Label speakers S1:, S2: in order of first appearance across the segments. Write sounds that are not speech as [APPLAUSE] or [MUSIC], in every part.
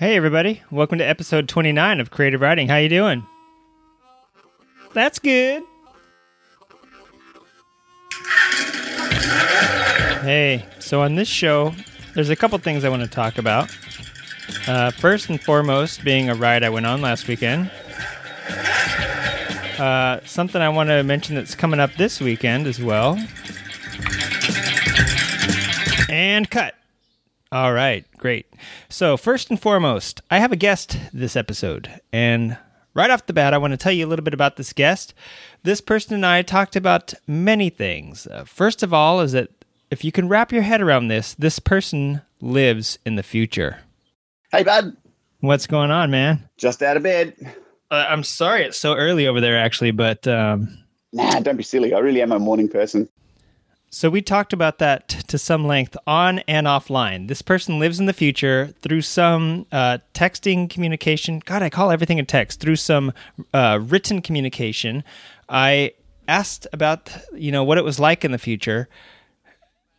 S1: Hey everybody, welcome to episode 29 of Creative Writing. How you doing? That's good. Hey, so on this show, there's a couple things I want to talk about. Uh, first and foremost, being a ride I went on last weekend. Uh, something I want to mention that's coming up this weekend as well. And cut. All right, great. So, first and foremost, I have a guest this episode. And right off the bat, I want to tell you a little bit about this guest. This person and I talked about many things. Uh, first of all, is that if you can wrap your head around this, this person lives in the future.
S2: Hey, bud.
S1: What's going on, man?
S2: Just out of bed.
S1: Uh, I'm sorry it's so early over there, actually, but um,
S2: Nah, don't be silly. I really am a morning person.
S1: So we talked about that to some length on and offline. This person lives in the future through some uh, texting communication. God, I call everything a text. Through some uh, written communication, I asked about you know what it was like in the future.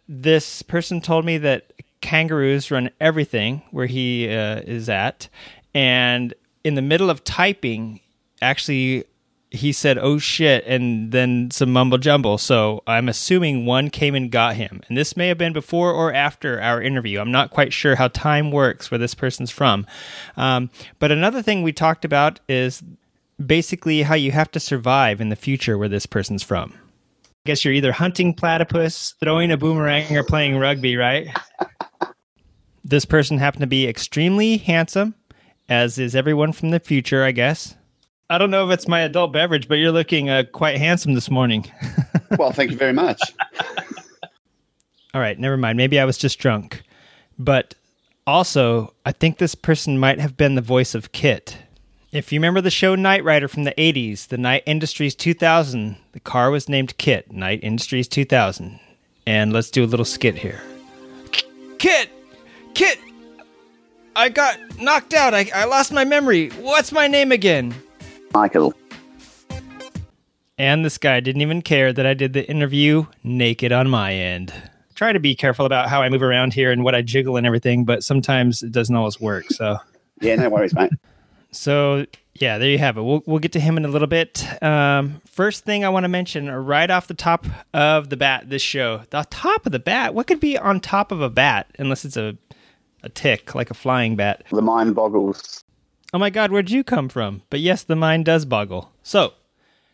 S1: This person told me that kangaroos run everything where he uh, is at, and in the middle of typing, actually he said, "Oh shit," and then some mumble jumble. So I'm assuming one came and got him, and this may have been before or after our interview. I'm not quite sure how time works where this person's from. Um, but another thing we talked about is basically how you have to survive in the future where this person's from. I guess you're either hunting platypus, throwing a boomerang, or playing rugby, right? [LAUGHS] this person happened to be extremely handsome, as is everyone from the future, I guess. I don't know if it's my adult beverage, but you're looking uh, quite handsome this morning. [LAUGHS]
S2: Well, thank you very much. [LAUGHS]
S1: All right, never mind. Maybe I was just drunk. But also, I think this person might have been the voice of KITT. If you remember the show Knight Rider from the 80s, the Knight Industries 2000, the car was named KITT, Knight Industries 2000. And let's do a little skit here. KITT! KITT! I got knocked out. I, I lost my memory. What's my name again?
S2: Michael.
S1: And this guy didn't even care that I did the interview naked on my end. Try to be careful about how I move around here and what I jiggle and everything, but sometimes it doesn't always work. So,
S2: Yeah, no worries, mate.
S1: so yeah, there you have it. We'll we'll get to him in a little bit. Um, first thing I want to mention, right off the top of the bat, this show, the top of the bat. What could be on top of a bat unless it's a a tick, like a flying bat?
S2: The mind boggles.
S1: Oh my God, where'd you come from? But yes, the mind does boggle. So,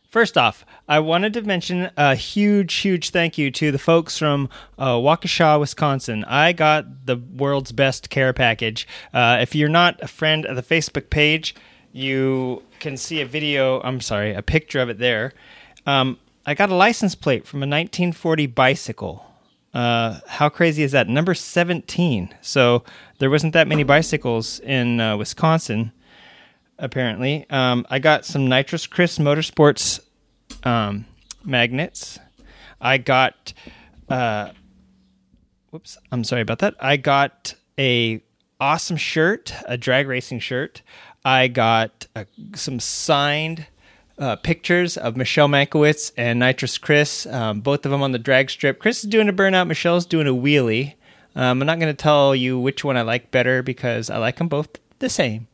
S1: first off, I wanted to mention a huge, huge thank you to the folks from uh, Waukesha, Wisconsin. I got the world's best care package. Uh, if you're not a friend of the Facebook page, you can see a video, I'm sorry, a picture of it there. Um, I got a license plate from a 1940 bicycle. Uh, how crazy is that? Number 17. So there wasn't that many bicycles in uh, Wisconsin apparently. Um, I got some Nitrous Chris Motorsports um, magnets. I got, uh, whoops, I'm sorry about that. I got a awesome shirt, a drag racing shirt. I got uh, some signed uh, pictures of Michelle Mankiewicz and Nitrous Chris, um, both of them on the drag strip. Chris is doing a burnout, Michelle's doing a wheelie. Um, I'm not going to tell you which one I like better because I like them both the same.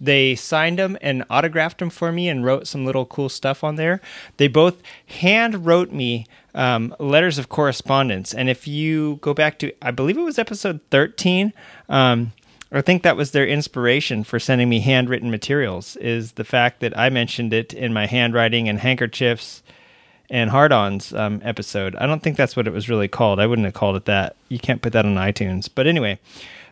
S1: They signed them and autographed them for me and wrote some little cool stuff on there. They both hand wrote me um, letters of correspondence. And if you go back to, I believe it was episode 13, um, I think that was their inspiration for sending me handwritten materials, is the fact that I mentioned it in my handwriting and handkerchiefs and hard-ons um, episode. I don't think that's what it was really called. I wouldn't have called it that. You can't put that on iTunes. But anyway,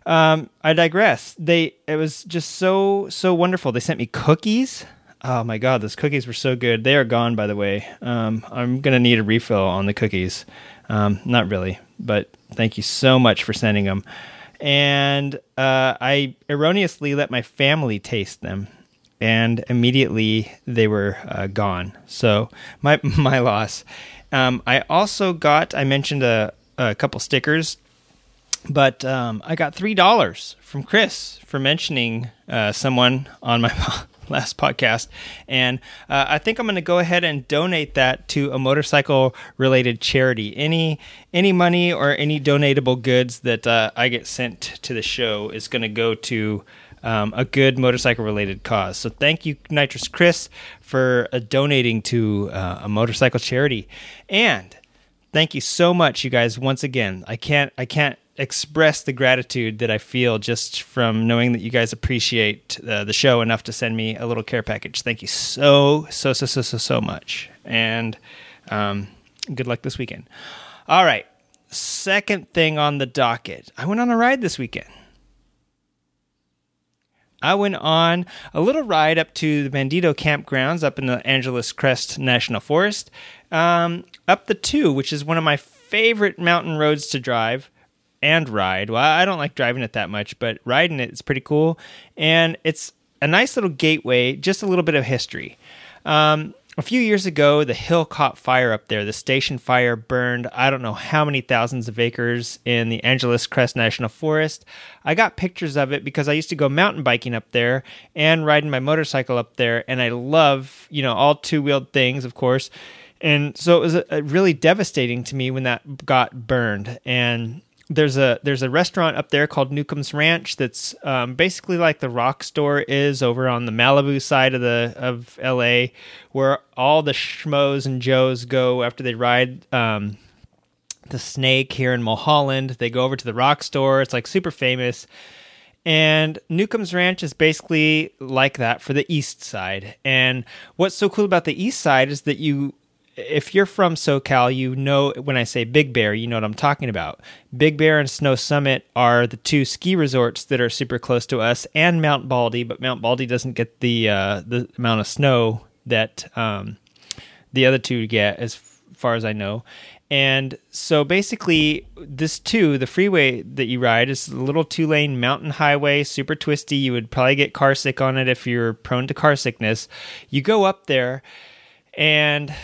S1: um, I digress. They it was just so so wonderful. They sent me cookies. Oh my god, those cookies were so good. They are gone, by the way. Um, I'm gonna need a refill on the cookies. Um, not really, but thank you so much for sending them. And uh, I erroneously let my family taste them, and immediately they were uh, gone. So my [LAUGHS] my loss. Um, I also got. I mentioned a, a couple stickers but um, I got three dollars from Chris for mentioning uh, someone on my [LAUGHS] last podcast, and uh, I think I'm going to go ahead and donate that to a motorcycle-related charity. Any any money or any donatable goods that uh, I get sent to the show is going to go to um, a good motorcycle related cause. So thank you, Nitrous Chris, for uh, donating to uh, a motorcycle charity, and thank you so much, you guys. Once again, I can't I can't express the gratitude that I feel just from knowing that you guys appreciate uh, the show enough to send me a little care package. Thank you so so so so so so much, and um, good luck this weekend. All right, second thing on the docket. I went on a ride this weekend. I went on a little ride up to the Bandido campgrounds up in the Angeles Crest National Forest, um, up the two, which is one of my favorite mountain roads to drive and ride. Well, I don't like driving it that much, but riding it is pretty cool. And it's a nice little gateway, just a little bit of history. Um, a few years ago, the hill caught fire up there. The station fire burned I don't know how many thousands of acres in the Angeles Crest National Forest. I got pictures of it because I used to go mountain biking up there and riding my motorcycle up there, and I love, you know, all two wheeled things, of course. And so it was a, a really devastating to me when that got burned. And there's a there's a restaurant up there called Newcomb's Ranch that's um, basically like the Rock Store is over on the Malibu side of the of L.A., where all the schmoes and joes go after they ride um, the snake here in Mulholland. They go over to the Rock Store. It's like super famous. And Newcomb's Ranch is basically like that for the east side. And what's so cool about the east side is that you if you're from SoCal, you know when I say Big Bear, you know what I'm talking about. Big Bear and Snow Summit are the two ski resorts that are super close to us, and Mount Baldy, but Mount Baldy doesn't get the uh, the amount of snow that um, the other two get, as far as I know. And so basically, this too, the freeway that you ride is a little two lane mountain highway, super twisty. You would probably get car sick on it if you're prone to car sickness. You go up there, and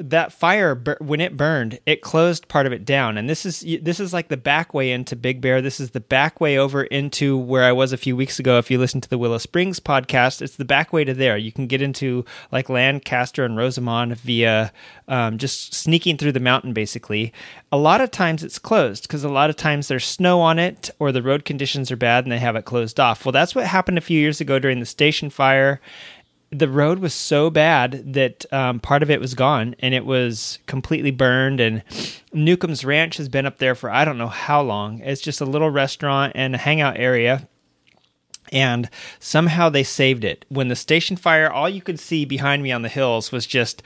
S1: that fire when it burned it closed part of it down. And this is this is like the back way into big bear. This is the back way over into where i was a few weeks ago. If you listen to the willow springs podcast it's the back way to there. You can get into like lancaster and rosamond via um, just sneaking through the mountain basically. A lot of times it's closed because a lot of times there's snow on it or the road conditions are bad and they have it closed off. Well that's what happened a few years ago during the station fire the road was so bad that um, part of it was gone and it was completely burned. And Newcomb's Ranch has been up there for I don't know how long. It's just a little restaurant and a hangout area. And somehow they saved it. When the station fire, all you could see behind me on the hills was just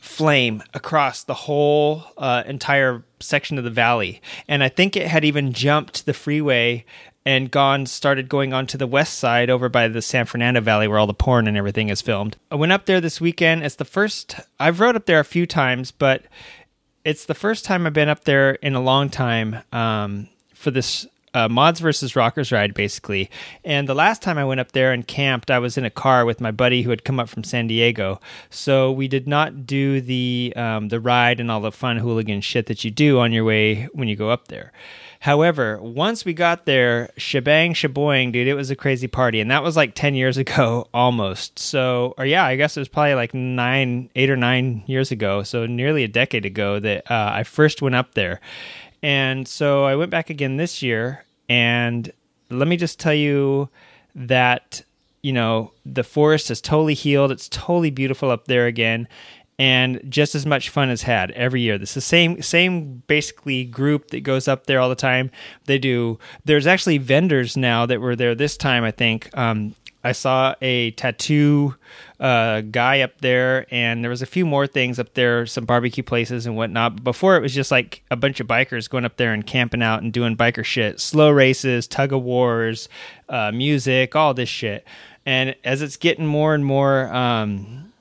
S1: flame across the whole uh, entire section of the valley. And I think it had even jumped the freeway and gone started going on to the west side over by the San Fernando Valley where all the porn and everything is filmed. I went up there this weekend. It's the first I've rode up there a few times, but it's the first time I've been up there in a long time um, for this uh, mods versus rockers ride basically. And the last time I went up there and camped, I was in a car with my buddy who had come up from San Diego. So we did not do the um, the ride and all the fun hooligan shit that you do on your way when you go up there. However, once we got there, shebang shaboing, dude, it was a crazy party, and that was like ten years ago [LAUGHS] almost. So, or yeah, I guess it was probably like nine, eight or nine years ago, so nearly a decade ago that uh, I first went up there, and so I went back again this year, and let me just tell you that you know the forest is totally healed. It's totally beautiful up there again, and just as much fun as had every year. This is the same same basically group that goes up there all the time. They do. There's actually vendors now that were there this time. I think um, I saw a tattoo uh, guy up there, and there was a few more things up there, some barbecue places and whatnot. Before it was just like a bunch of bikers going up there and camping out and doing biker shit, slow races, tug of wars, uh, music, all this shit. And as it's getting more and more. Um,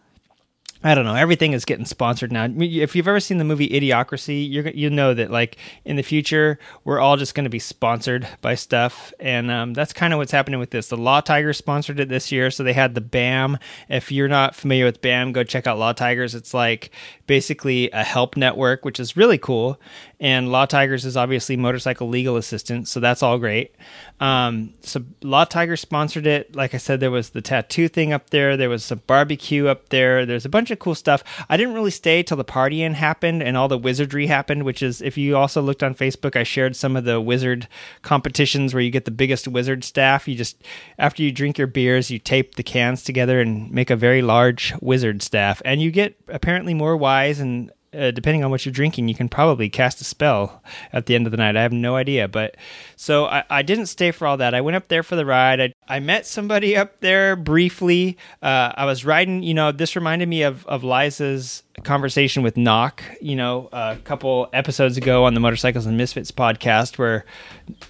S1: I don't know. Everything is getting sponsored now. If you've ever seen the movie Idiocracy, you're you know that like in the future we're all just going to be sponsored by stuff, and um, that's kind of what's happening with this. The Law Tigers sponsored it this year, so they had the BAM. If you're not familiar with BAM, go check out Law Tigers. It's like basically a help network, which is really cool. And Law Tigers is obviously motorcycle legal assistance, so that's all great. Um, so Law Tigers sponsored it. Like I said, there was the tattoo thing up there. There was some barbecue up there. There's a bunch of cool stuff. I didn't really stay till the partying happened and all the wizardry happened. Which is, if you also looked on Facebook, I shared some of the wizard competitions where you get the biggest wizard staff. You just after you drink your beers, you tape the cans together and make a very large wizard staff, and you get apparently more wise and uh, depending on what you're drinking, you can probably cast a spell at the end of the night. I have no idea. But so I, I didn't stay for all that. I went up there for the ride. I, I met somebody up there briefly. Uh, I was riding, you know, this reminded me of, of Liza's conversation with Knock, you know, a couple episodes ago on the Motorcycles and Misfits podcast, where,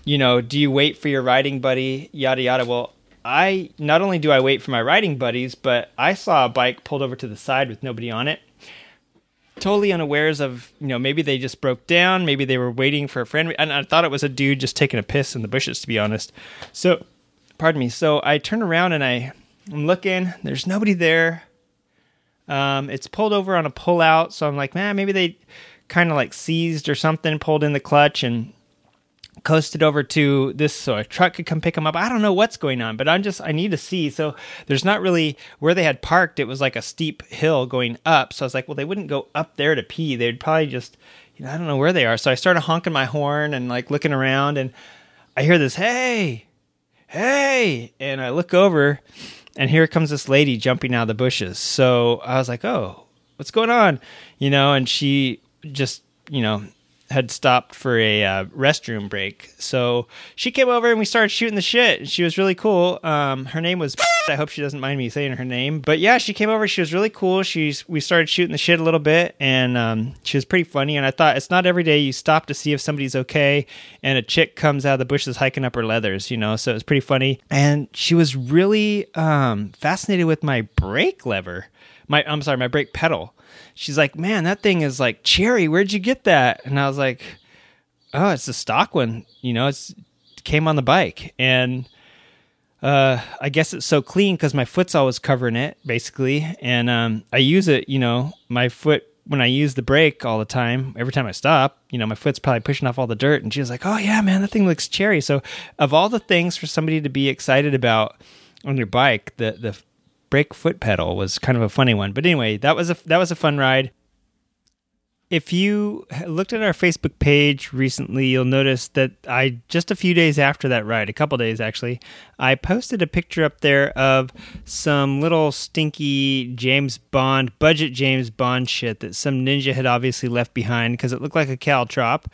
S1: you know, do you wait for your riding buddy, yada, yada. Well, I not only do I wait for my riding buddies, but I saw a bike pulled over to the side with nobody on it totally unawares of you know maybe they just broke down maybe they were waiting for a friend. And i thought it was a dude just taking a piss in the bushes to be honest. So pardon me. So i turn around and i i'm looking. There's nobody there. Um, it's pulled over on a pull out so i'm like man maybe they kind of like seized or something pulled in the clutch and coasted over to this so a truck could come pick them up. I don't know what's going on, but I'm just I need to see. So there's not really where they had parked. It was like a steep hill going up. So I was like, well, they wouldn't go up there to pee. They'd probably just you know I don't know where they are. So I started honking my horn and like looking around, and I hear this hey, hey, and I look over, and here comes this lady jumping out of the bushes. So I was like, oh, what's going on? You know, and she just you know had stopped for a uh, restroom break. So she came over and we started shooting the shit. She was really cool. Um, her name was. [LAUGHS] I hope she doesn't mind me saying her name, but yeah, she came over. She was really cool. She's we started shooting the shit a little bit, and um, she was pretty funny. And I thought it's not every day you stop to see if somebody's okay, and a chick comes out of the bushes hiking up her leathers, you know. So it was pretty funny. And she was really um, fascinated with my brake lever. My I'm sorry, my brake pedal she's like, "Man, that thing is like cherry. Where'd you get that?" And I was like, "Oh, it's the stock one. You know, it's it came on the bike, and uh, I guess it's so clean because my foot's always covering it, basically, and um, I use it. You know, my foot." When I use the brake all the time, every time I stop, you know, my foot's probably pushing off all the dirt. And she was like, Oh, yeah, man, that thing looks cherry. So, of all the things for somebody to be excited about on your bike, the, the brake foot pedal was kind of a funny one. But anyway, that was a that was a fun ride. If you looked at our Facebook page recently, you'll notice that I just a few days after that ride, a couple days actually, I posted a picture up there of some little stinky James Bond budget James Bond shit that some ninja had obviously left behind because it looked like a caltrop.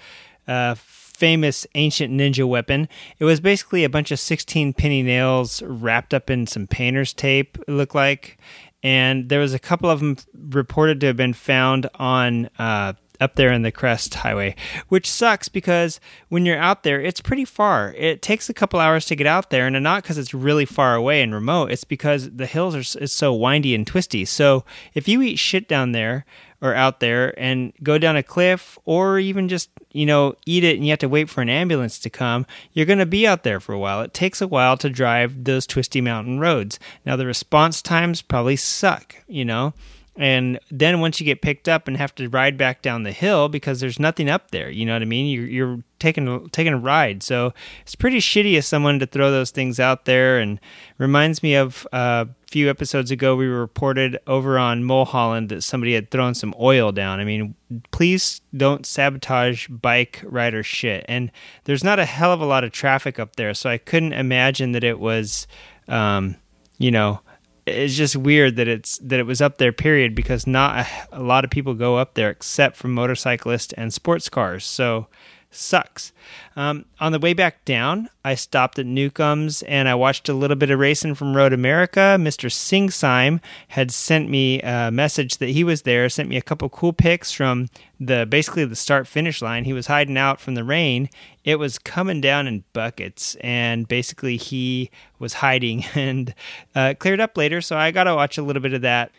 S1: Uh, famous ancient ninja weapon. It was basically a bunch of 16 penny nails wrapped up in some painter's tape, it looked like. And there was a couple of them reported to have been found on uh, up there in the Crest Highway, which sucks because when you're out there, it's pretty far. It takes a couple hours to get out there, and not because it's really far away and remote. It's because the hills are so windy and twisty. So if you eat shit down there, or out there and go down a cliff or even just, you know, eat it and you have to wait for an ambulance to come, you're going to be out there for a while. It takes a while to drive those twisty mountain roads. Now, the response times probably suck, you know. And then once you get picked up and have to ride back down the hill because there's nothing up there, you know what I mean? You're, you're taking taking a ride, so it's pretty shitty of someone to throw those things out there. And reminds me of uh, a few episodes ago we reported over on Mulholland that somebody had thrown some oil down. I mean, please don't sabotage bike rider shit. And there's not a hell of a lot of traffic up there, so I couldn't imagine that it was, um, you know it's just weird that it's that it was up there period because not a, a, lot of people go up there except for motorcyclists and sports cars. So sucks um, on the way back down, I stopped at Newcomb's and I watched a little bit of racing from Road America. Mr. Singsime had sent me a message that he was there, sent me a couple cool pics from the basically the start finish line. He was hiding out from the rain. It was coming down in buckets, and basically he was hiding [LAUGHS] and uh, cleared up later. So I got to watch a little bit of that.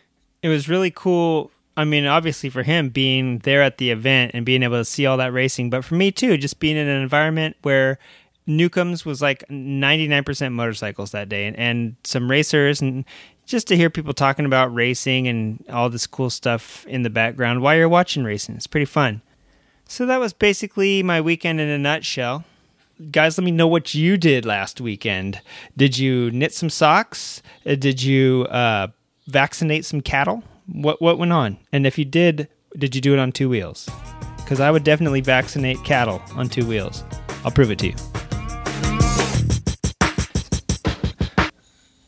S1: It was really cool I mean, obviously for him being there at the event and being able to see all that racing, but for me too, just being in an environment where Newcomb's was like 99% motorcycles that day and, and some racers and just to hear people talking about racing and all this cool stuff in the background while you're watching racing. It's pretty fun. So that was basically my weekend in a nutshell. Guys, let me know what you did last weekend. Did you knit some socks? Uh, Did you uh, vaccinate some cattle? What what went on? And if you did, did you do it on two wheels? Because I would definitely vaccinate cattle on two wheels. I'll prove it to you.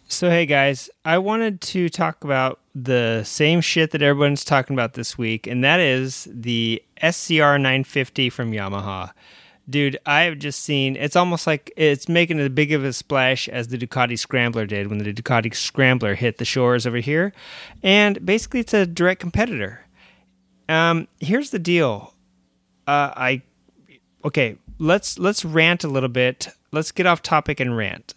S1: So, hey guys, I wanted to talk about the same shit that everyone's talking about this week, and that is the SCR 950 from Yamaha. Dude, I've just seen it's almost like it's making as big of a splash as the Ducati Scrambler did when the Ducati Scrambler hit the shores over here. And basically, it's a direct competitor. Um, here's the deal. Uh, I okay, let's let's rant a little bit. Let's get off topic and rant.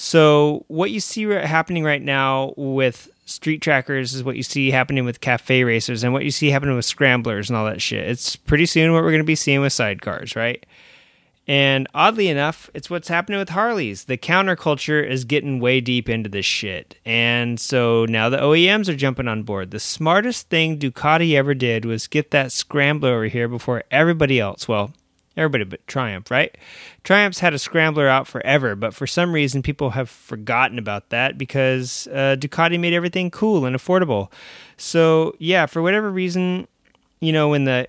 S1: So what you see happening right now with street trackers is what you see happening with cafe racers and what you see happening with scramblers and all that shit. It's pretty soon what we're going to be seeing with sidecars, right? And oddly enough, it's what's happening with Harleys. The counterculture is getting way deep into this shit. And so now the OEMs are jumping on board. The smartest thing Ducati ever did was get that scrambler over here before everybody else. Well, everybody but Triumph, right? Triumph's had a scrambler out forever, but for some reason people have forgotten about that because uh, Ducati made everything cool and affordable. So yeah, for whatever reason, you know, when the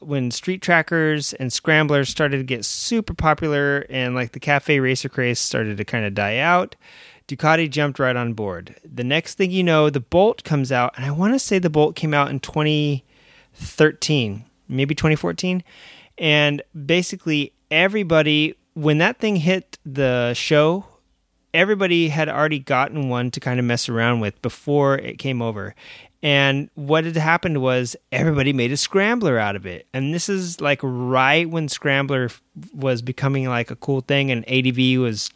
S1: when street trackers and scramblers started to get super popular and like the cafe racer craze started to kind of die out, Ducati jumped right on board. The next thing you know, the Bolt comes out, and I want to say the Bolt came out in 2013, maybe 2014 and basically everybody when that thing hit the show everybody had already gotten one to kind of mess around with before it came over. And what had happened was everybody made a scrambler out of it. And this is like right when scrambler was becoming like a cool thing and adv was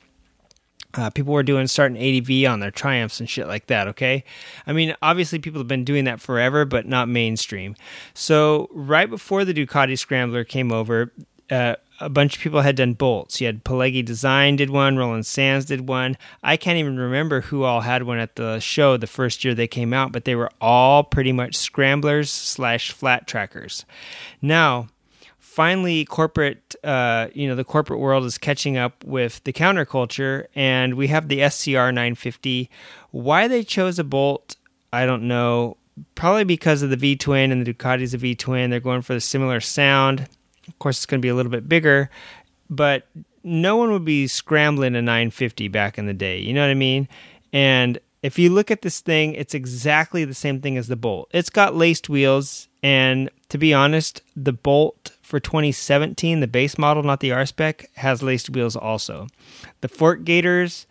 S1: uh, people were doing starting ADV on their Triumphs and shit like that. Okay, I mean, obviously people have been doing that forever, but not mainstream. So right before the Ducati Scrambler came over, uh, a bunch of people had done bolts. You had Pelegi Design did one, Roland Sands did one. I can't even remember who all had one at the show the first year they came out, but they were all pretty much scramblers slash flat trackers. Now finally corporate uh, you know the corporate world is catching up with the counterculture and we have the scr 950 why they chose a bolt i don't know. Probably because of the v twin and the ducati's a v twin they're going for the similar sound. Of course it's going to be a little bit bigger but no one would be scrambling a 950 back in the day you know what i mean? And if you look at this thing it's exactly the same thing as the bolt. It's got laced wheels and to be honest the bolt for 2017, the base model, not the R spec, has laced wheels also. The fork gators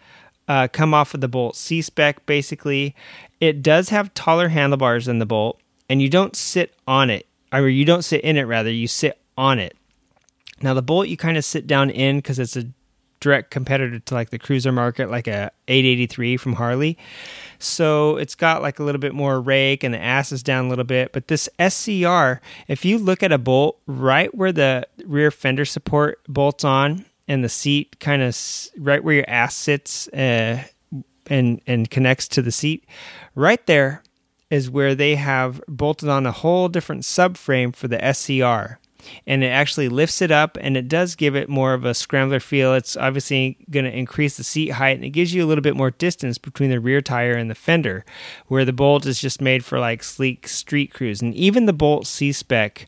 S1: uh, come off of the Bolt C spec basically. It does have taller handlebars than the Bolt, and you don't sit on it, or you don't sit in it rather, you sit on it. Now, the Bolt you kind of sit down in because it's a direct competitor to like the cruiser market, like a 883 from Harley. So it's got like a little bit more rake and the ass is down a little bit. But this SCR, if you look at a bolt right where the rear fender support bolts on and the seat kind of right where your ass sits uh, and and connects to the seat, right there is where they have bolted on a whole different subframe for the SCR and it actually lifts it up and it does give it more of a scrambler feel. It's obviously going to increase the seat height and it gives you a little bit more distance between the rear tire and the fender, where the Bolt is just made for like sleek street cruise. And even the Bolt C spec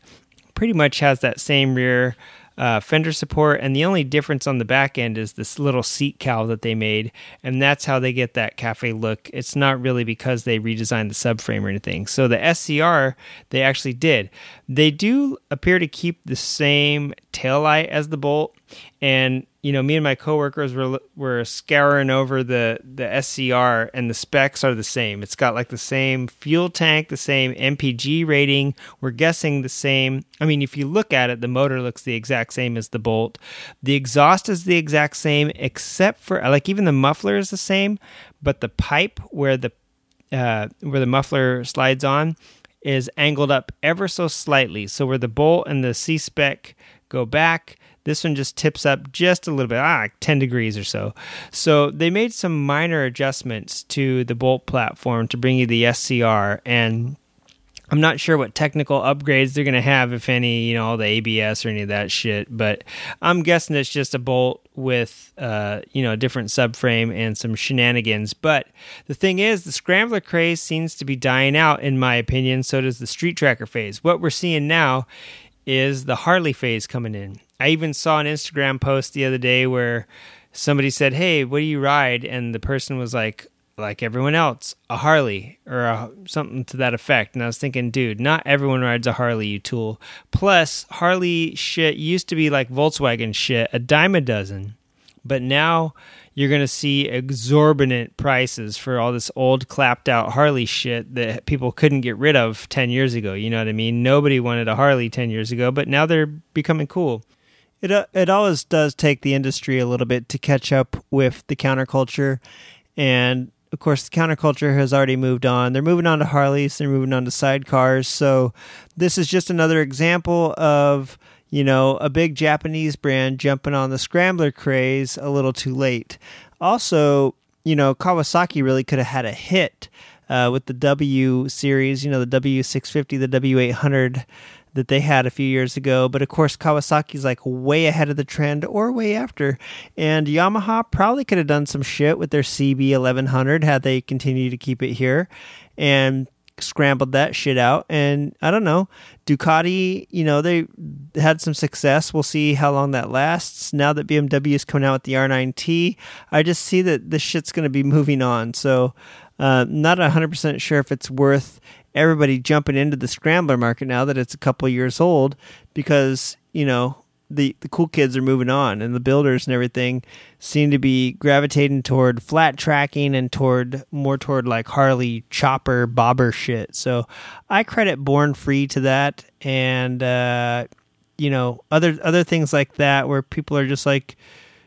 S1: pretty much has that same rear uh, fender support, and the only difference on the back end is this little seat cowl that they made, and that's how they get that cafe look. It's not really because they redesigned the subframe or anything. So the SCR they actually did. They do appear to keep the same tail light as the Bolt, and you know, me and my coworkers were were scouring over the the SCR, and the specs are the same. It's got like the same fuel tank, the same MPG rating. We're guessing the same. I mean, if you look at it, the motor looks the exact same as the Bolt. The exhaust is the exact same, except for like even the muffler is the same, but the pipe where the uh, where the muffler slides on is angled up ever so slightly. So where the Bolt and the C spec go back this one just tips up just a little bit, ah, 10 degrees or so. So they made some minor adjustments to the Bolt platform to bring you the SCR and
S3: I'm not sure what technical upgrades they're going to have, if any, you know, all the ABS or any of that shit. But I'm guessing it's just a bolt with, uh, you know, a different subframe and some shenanigans. But the thing is, the Scrambler craze seems to be dying out, in my opinion. So does the Street Tracker phase. What we're seeing now is the Harley phase coming in. I even saw an Instagram post the other day where somebody said, "Hey, what do you ride?" and the person was like, like everyone else, a Harley or a, something to that effect. And I was thinking, dude, not everyone rides a Harley, you tool. Plus, Harley shit used to be like Volkswagen shit, a dime a dozen. But now you're going to see exorbitant prices for all this old clapped out Harley shit that people couldn't get rid of 10 years ago. You know what I mean? Nobody wanted a Harley 10 years ago, but now they're becoming cool.
S1: It, uh, it always does take the industry a little bit to catch up with the counterculture. And of course, the counterculture has already moved on. They're moving on to Harleys, they're moving on to sidecars. So, this is just another example of, you know, a big Japanese brand jumping on the scrambler craze a little too late. Also, you know, Kawasaki really could have had a hit uh, with the W series, you know, the W650, the W800 that they had a few years ago. But of course, Kawasaki's like way ahead of the trend or way after. And Yamaha probably could have done some shit with their CB 1100 had they continued to keep it here and scrambled that shit out. And I don't know, Ducati, you know, they had some success. We'll see how long that lasts. Now that BMW is coming out with the R9T, I just see that this shit's going to be moving on. So, uh, not 100% sure if it's worth everybody jumping into the scrambler market now that it's a couple years old because you know the the cool kids are moving on and the builders and everything seem to be gravitating toward flat tracking and toward more toward like Harley chopper bobber shit. So I credit Born Free to that and uh you know other other things like that where people are just like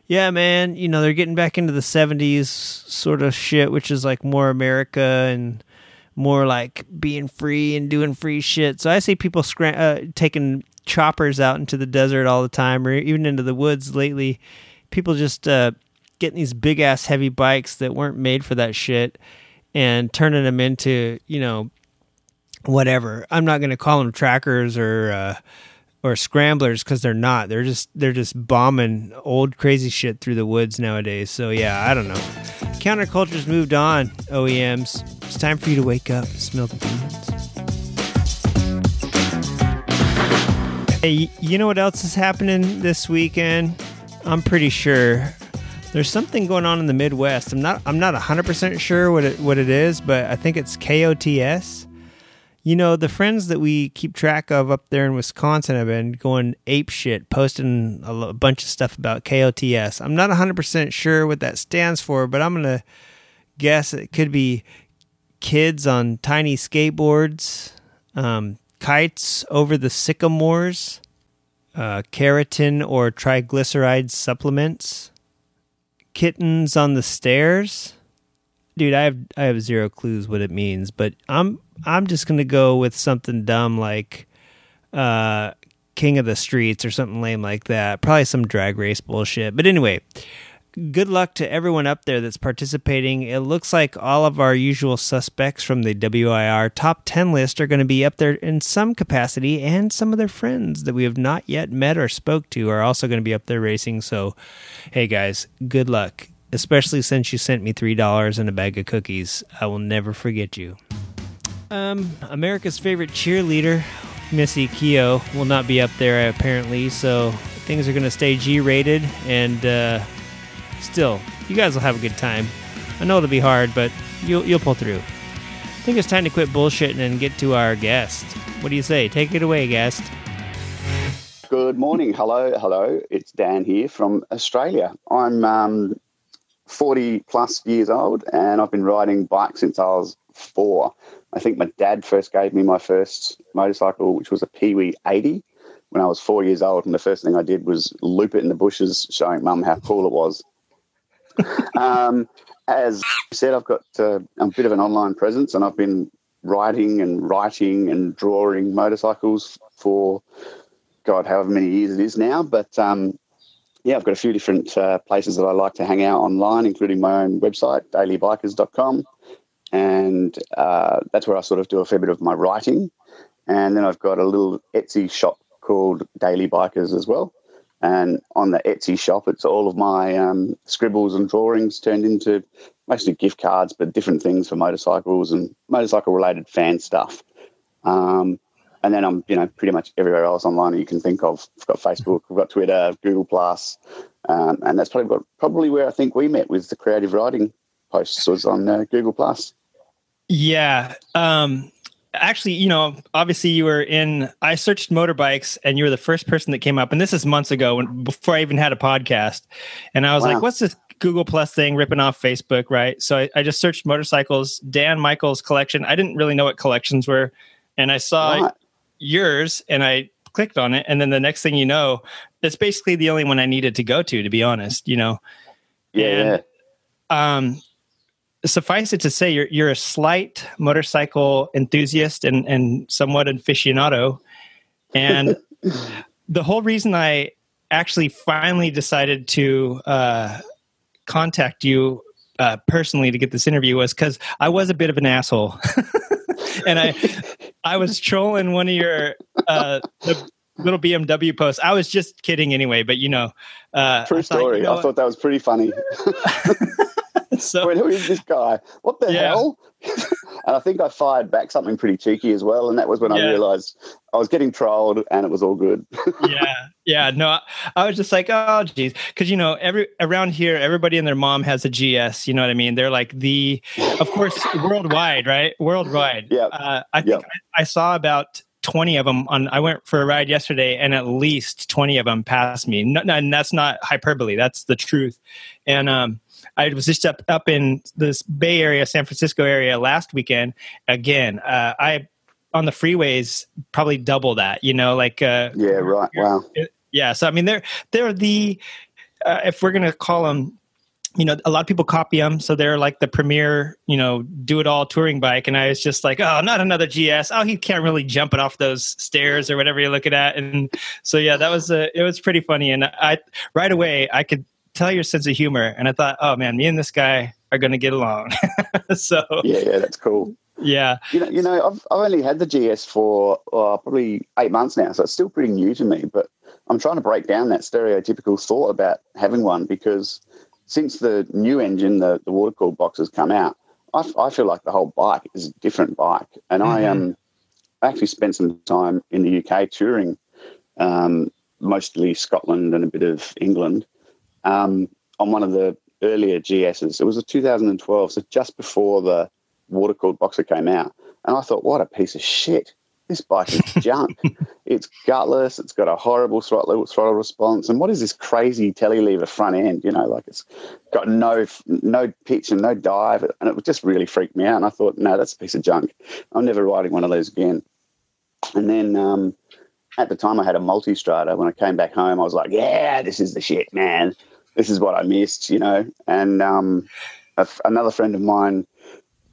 S1: yeah man, you know they're getting back into the 70s sort of shit which is like more America and more like being free and doing free shit. So I see people scram- uh, taking choppers out into the desert all the time, or even into the woods lately. People just uh, getting these big ass heavy bikes that weren't made for that shit and turning them into you know whatever. I'm not going to call them trackers or. Uh, or scramblers because they're not. They're just they're just bombing old crazy shit through the woods nowadays. So yeah, I don't know. Counterculture's moved on. OEMs, it's time for you to wake up and smell the beans. Hey, you know what else is happening this weekend? I'm pretty sure there's something going on in the Midwest. I'm not I'm not 100% sure what it what it is, but I think it's KOTS you know, the friends that we keep track of up there in Wisconsin have been going ape shit, posting a bunch of stuff about KOTS. I'm not 100% sure what that stands for, but I'm going to guess it could be kids on tiny skateboards, um, kites over the sycamores, uh, keratin or triglyceride supplements, kittens on the stairs dude, I have I have zero clues what it means, but I'm I'm just gonna go with something dumb like uh King of the Streets or something lame like that. Probably some drag race bullshit. But anyway, good luck to everyone up there that's participating. It looks like all of our usual suspects from the WIR top 10 list are going to be up there in some capacity, and some of their friends that we have not yet met or spoke to are also going to be up there racing. So, hey guys, good luck especially since you sent me $3 and a bag of cookies. I will never forget you. Um, America's favorite cheerleader, Missy Keogh, will not be up there apparently, so things are going to stay G rated, and uh, still, you guys will have a good time. I know it'll be hard, but you'll, you'll pull through. I think it's time to quit bullshitting and get to our guest. What do you say? Take it away, guest.
S2: Good morning. Hello, hello. It's Dan here from Australia. I'm um, 40 plus years old and I've been riding bikes since I was four. I think my dad first gave me my first motorcycle, which was a Peewee 80 when I was four years old. And the first thing I did was loop it in the bushes, showing mum how cool it was. Um, as you said, I've got uh, a bit of an online presence and I've been writing and writing and drawing motorcycles for God, however many years it is now. But um, yeah, I've got a few different uh, places that I like to hang out online, including my own website, dailybikers.com. and uh, that's where I sort of do a fair bit of my writing. And then I've got a little Etsy shop called Daily Bikers as well. And on the Etsy shop, it's all of my um, scribbles and drawings turned into mostly gift cards, but different things for motorcycles and motorcycle related fan stuff. Um, and then I'm, you know, pretty much everywhere else online you can think of. I've got Facebook, I've got Twitter, Google Plus, um, and that's probably probably where I think we met with the creative writing posts was on uh, Google Plus.
S1: Yeah. Um, actually, you know, obviously you were in. I searched motorbikes, and you were the first person that came up. And this is months ago, when before I even had a podcast. And I was wow. like, "What's this Google Plus thing ripping off Facebook?" Right. So I, I, just searched motorcycles. Dan Michaels collection. I didn't really know what collections were, and I saw what? yours, and I clicked on it. And then the next thing you know, it's basically the only one I needed to go to, to be honest. You know.
S2: Yeah.
S1: And, um, suffice it to say, you're you're a slight motorcycle enthusiast and and somewhat aficionado, and [LAUGHS] the whole reason I actually finally decided to uh, contact you uh, personally to get this interview was because I was a bit of an asshole, [LAUGHS] and I I was trolling one of your uh, little BMW posts. I was just kidding anyway, but you know,
S2: uh, true story. I thought, you know, I thought that was pretty funny. [LAUGHS] [LAUGHS] so who is this guy? What the yeah. hell? [LAUGHS] and I think I fired back something pretty cheeky as well, and that was when yeah. I realized I was getting trolled, and it was all good. [LAUGHS]
S1: yeah, yeah. No, I, I was just like, oh, geez, because you know, every around here, everybody and their mom has a GS. You know what I mean? They're like the, of course, worldwide, right? Worldwide.
S2: Yeah.
S1: Uh, I think yep. I, I saw about 20 of them on i went for a ride yesterday and at least 20 of them passed me no, no, and that's not hyperbole that's the truth and um I was just up up in this Bay Area, San Francisco area last weekend. Again, uh, I on the freeways probably double that. You know, like uh,
S2: yeah, right. Wow.
S1: Yeah. So I mean, they're they're the uh, if we're gonna call them you know, a lot of people copy them, so they're like the premier, you know, do it all touring bike. And I was just like, oh, not another GS. Oh, he can't really jump it off those stairs or whatever you're looking at. And so, yeah, that was a, it was pretty funny. And I right away I could tell your sense of humor. And I thought, oh man, me and this guy are going to get along. [LAUGHS] so
S2: yeah, yeah, that's cool.
S1: Yeah,
S2: you know, you know, I've I've only had the GS for uh, probably eight months now, so it's still pretty new to me. But I'm trying to break down that stereotypical thought about having one because since the new engine, the the water cooled box has come out, I, I feel like the whole bike is a different bike. And mm-hmm. I um actually spent some time in the UK touring, um, mostly Scotland and a bit of England um, on one of the earlier GSs. It was a 2012, so just before the water cooled boxer came out. And I thought, what a piece of shit. This bike is [LAUGHS] junk. it's gutless. It's got a horrible throttle, throttle response. And what is this crazy telelever front end? You know, like it's got no no pitch and no dive. And it just really freaked me out. And I thought, no, that's a piece of junk. I'm never riding one of those again. And then um, at the time, I had a Multistrada. When I came back home, I was like, yeah, this is the shit, man this is what I missed, you know. And um, another friend of mine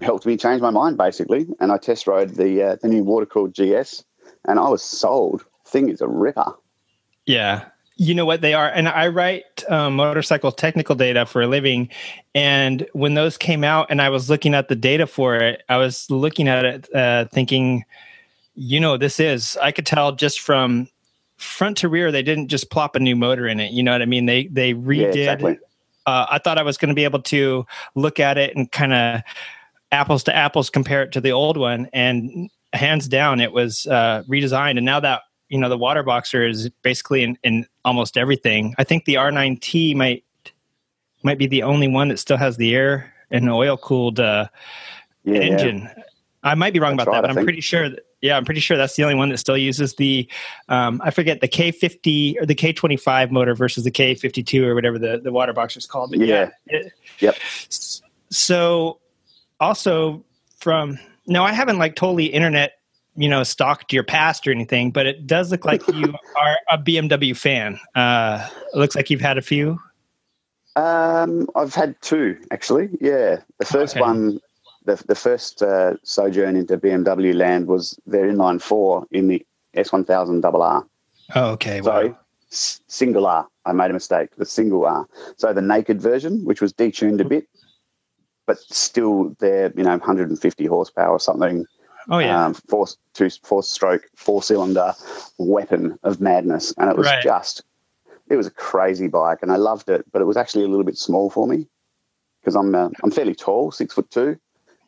S2: helped me change my mind basically, and I test rode the uh, the new water cooled GS, and I was sold. Thing is a ripper.
S1: Yeah, you know what they are, and I write um, motorcycle technical data for a living. And when those came out, and I was looking at the data for it, I was looking at it, uh, thinking, you know, this is. I could tell just from front to rear, they didn't just plop a new motor in it. You know what I mean? They they redid. Yeah, exactly. uh, I thought I was going to be able to look at it and kind of apples to apples compare it to the old one, and hands down, it was uh, redesigned. And now that you know the water boxer is basically in, in almost everything. I think the R9T might might be the only one that still has the air and oil cooled uh, yeah, engine. Yeah. I might be wrong That's about right, that, but I'm pretty sure that yeah, I'm pretty sure that's the only one that still uses the um, I forget the K50 or the K25 motor versus the K52 or whatever the the water box is called.
S2: But yeah. yeah it, yep.
S1: So also from now I haven't like totally internet you know stalked your past or anything, but it does look like you [LAUGHS] are a BMW fan. Uh, it looks like you've had a few.
S2: Um, I've had two actually. Yeah, the first okay. one the, the first uh, sojourn into BMW land was their inline four in the S1000RR.
S1: Oh, okay.
S2: Sorry, wow. S- single R. I made a mistake. The single R. So the naked version, which was detuned a bit, but still they're you know 150 horsepower or something.
S1: Oh yeah,
S2: um, four two four stroke four cylinder weapon of madness, and it was
S1: Right.
S2: just it was a crazy bike, and I loved it. But it was actually a little bit small for me because I'm uh, I'm fairly tall, six foot two,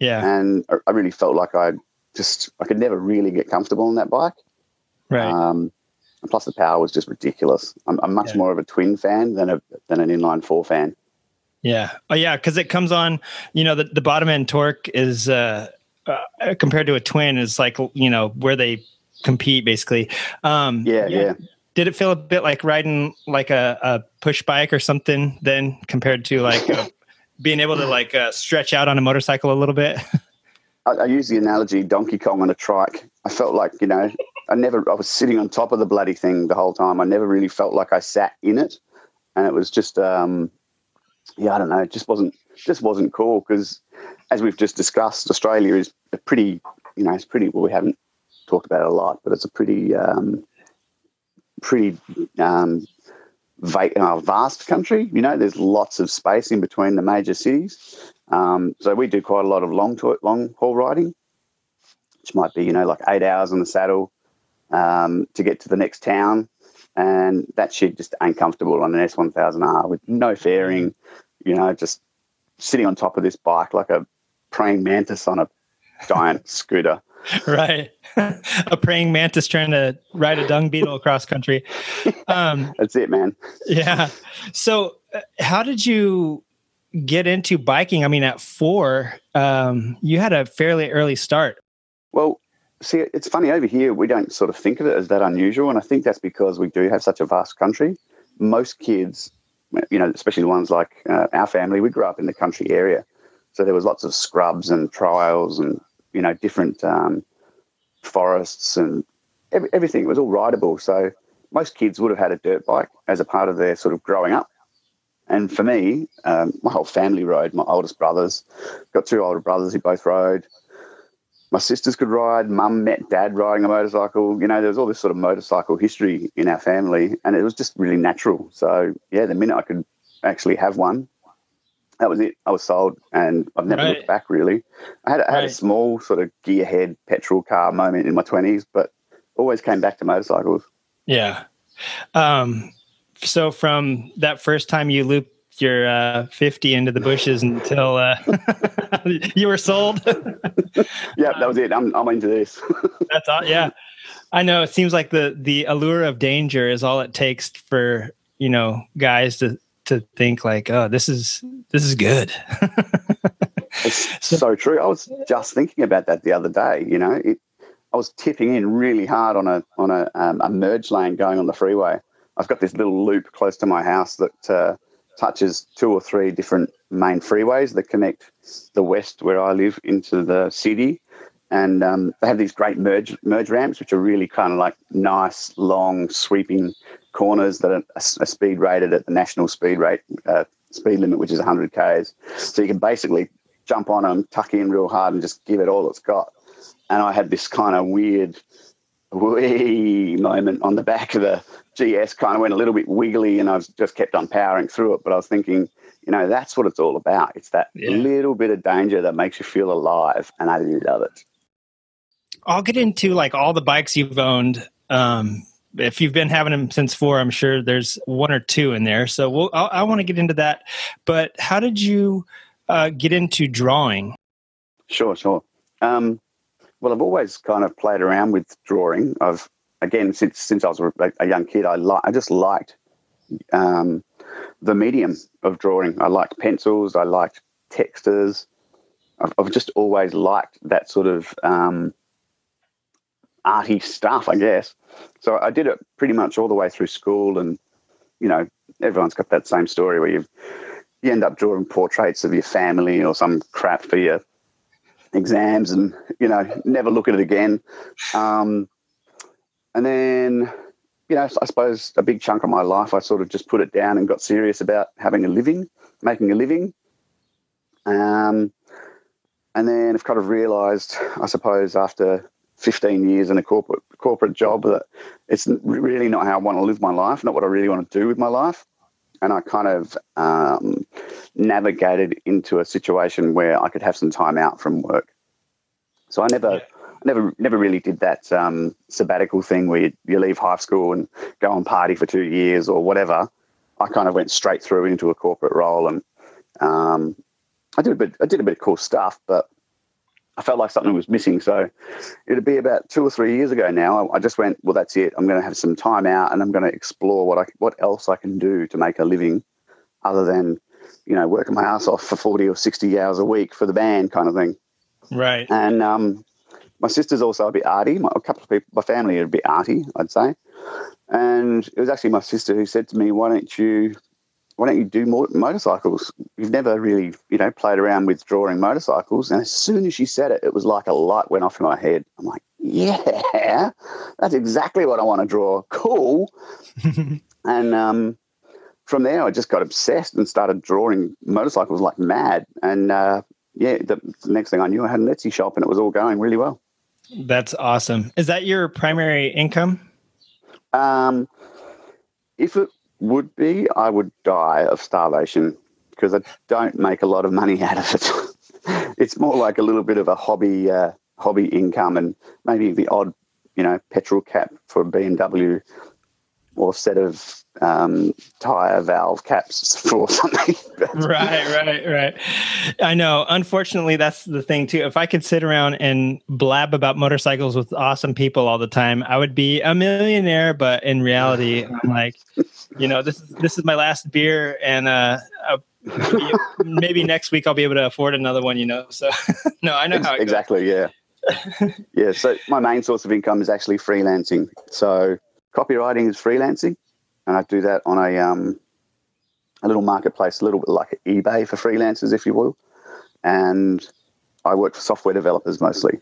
S1: yeah,
S2: and I- really felt like I just I could never really get comfortable on that bike.
S1: right.
S2: Um, and plus, the power was just ridiculous. I'm, I'm much
S1: Yeah.
S2: more of a twin fan than a than an inline four fan.
S1: Yeah. Oh, yeah. Because it comes on, you know, the, the bottom end torque is uh, uh, compared to a twin is like you know where they compete basically. Um,
S2: Yeah, yeah.
S1: Did it feel a bit like riding like a, a push bike or something then compared to like uh, being able to like uh, stretch out on a motorcycle a little bit? [LAUGHS]
S2: I, I use the analogy Donkey Kong on a trike. I felt like you know I never I was sitting on top of the bloody thing the whole time. I never really felt like I sat in it, and it was just um, yeah I don't know it just wasn't just wasn't cool because as we've just discussed, Australia is a pretty you know it's pretty well we haven't talked about it a lot, but it's a pretty um, pretty um, va- uh, vast country. You know, there's lots of space in between the major cities. Um, so we do quite a lot of long to- long haul riding, which might be you know like eight hours on the saddle um, to get to the next town, and that shit just ain't comfortable on an S1000R with no fairing. You know, just sitting on top of this bike like a praying mantis on a giant [LAUGHS] scooter. [LAUGHS]
S1: right. [LAUGHS] a praying mantis trying to ride a dung beetle across country. Um, [LAUGHS]
S2: That's it, man.
S1: yeah. So, uh, how did you get into biking? I mean, at four, um, you had a fairly early start.
S2: Well, see, it's funny over here, we don't sort of think of it as that unusual. And I think that's because we do have such a vast country. Most kids, you know, especially the ones like uh, our family, we grew up in the country area. So there was lots of scrubs and trials and, you know, different um, forests and every, everything. It was all rideable. So most kids would have had a dirt bike as a part of their sort of growing up. And for me, um, my whole family rode. My oldest brothers, got two older brothers who both rode my sisters could ride. Mum met dad riding a motorcycle. You know, there was all this sort of motorcycle history in our family, and it was just really natural. So, yeah, the minute I could actually have one, that was it. I was sold, and I've never
S1: Right.
S2: looked back. Really, I had, I had a small sort of gearhead petrol car moment in my twenties, but always came back to motorcycles.
S1: Yeah. Um, so from that first time you looped your uh, 50 into the bushes until uh, [LAUGHS] you were sold. [LAUGHS]
S2: Yeah, that was it. I'm, I'm into this. [LAUGHS]
S1: That's all. Yeah. I know. It seems like the, the allure of danger is all it takes for, you know, guys to, to think like, oh, this is, this is good. [LAUGHS]
S2: It's so true. I was just thinking about that the other day. You know, it, I was tipping in really hard on a on a, um, a merge lane going on the freeway. I've got this little loop close to my house that uh, touches two or three different main freeways that connect the west where I live into the city, and um, they have these great merge merge ramps, which are really kind of like nice, long, sweeping corners that are, are speed rated at the national speed rate uh, speed limit, which is 100 k's. So you can basically jump on them, tuck in real hard, and just give it all it's got. And I had this kind of weird wee moment on the back of the GS, kind of went a little bit wiggly, and I was just kept on powering through it. But I was thinking, you know, that's what it's all about. It's that
S1: Yeah.
S2: little bit of danger that makes you feel alive, and I love it.
S1: I'll get into like all the bikes you've owned. Um, if you've been having them since four, I'm sure there's one or two in there. So we'll, I, I want to get into that. But how did you uh, get into drawing?
S2: Sure, sure. Um, well, I've always kind of played around with drawing. I've again since since I was a, a young kid, I li- I just liked um, the medium of drawing. I liked pencils. I liked textures. I've, I've just always liked that sort of um, arty stuff, I guess. So I did it pretty much all the way through school, and you know, everyone's got that same story where you you end up drawing portraits of your family or some crap for your exams, and you know, never look at it again. Um, and then, you know, I suppose a big chunk of my life, I sort of just put it down and got serious about having a living, making a living. Um, and then I've kind of realised, I suppose, after 15 years in a corporate corporate job, that it's really not how I want to live my life, not what I really want to do with my life. And I kind of um, navigated into a situation where I could have some time out from work. So I never, never, never really did that um, sabbatical thing where you, you leave high school and go and party for two years or whatever. I kind of went straight through into a corporate role, and um, I did a bit. I did a bit of cool stuff, but I felt like something was missing. So it'd be about two or three years ago now. I just went, well, that's it. I'm going to have some time out, and I'm going to explore what I what else I can do to make a living, other than you know working my ass off for forty or sixty hours a week for the band kind of thing.
S1: Right.
S2: And um, my sister's also a bit arty. My, a couple of people, my family are a bit arty, I'd say. And it was actually my sister who said to me, "Why don't you, why don't you do more motorcycles? You've never really, you know, played around with drawing motorcycles." And as soon as she said it, it was like a light went off in my head. I'm like, "Yeah, that's exactly what I want to draw. Cool." [LAUGHS] and um, from there, I just got obsessed and started drawing motorcycles like mad. And uh, yeah, the, the, next thing I knew, I had an Etsy shop, and it was all going really well.
S1: That's awesome. Is that your primary income?
S2: Um, if it would be, I would die of starvation because I don't make a lot of money out of it. [LAUGHS] it's more like a little bit of a hobby, uh, hobby income, and maybe the odd, you know, petrol cap for a BMW or set of um, tire valve caps [LAUGHS] for something. [LAUGHS]
S1: right, right, right. I know. Unfortunately, that's the thing too. If I could sit around and blab about motorcycles with awesome people all the time, I would be a millionaire. But in reality, I'm [LAUGHS] like, you know, this is this is my last beer, and uh, maybe, maybe, next week I'll be able to afford another one. You know, so no, I know how
S2: exactly. Goes. Yeah. yeah. So my main source of income is actually freelancing. So Copywriting is freelancing, and I do that on a um, a little marketplace, a little bit like eBay for freelancers, if you will. And I work for software developers mostly.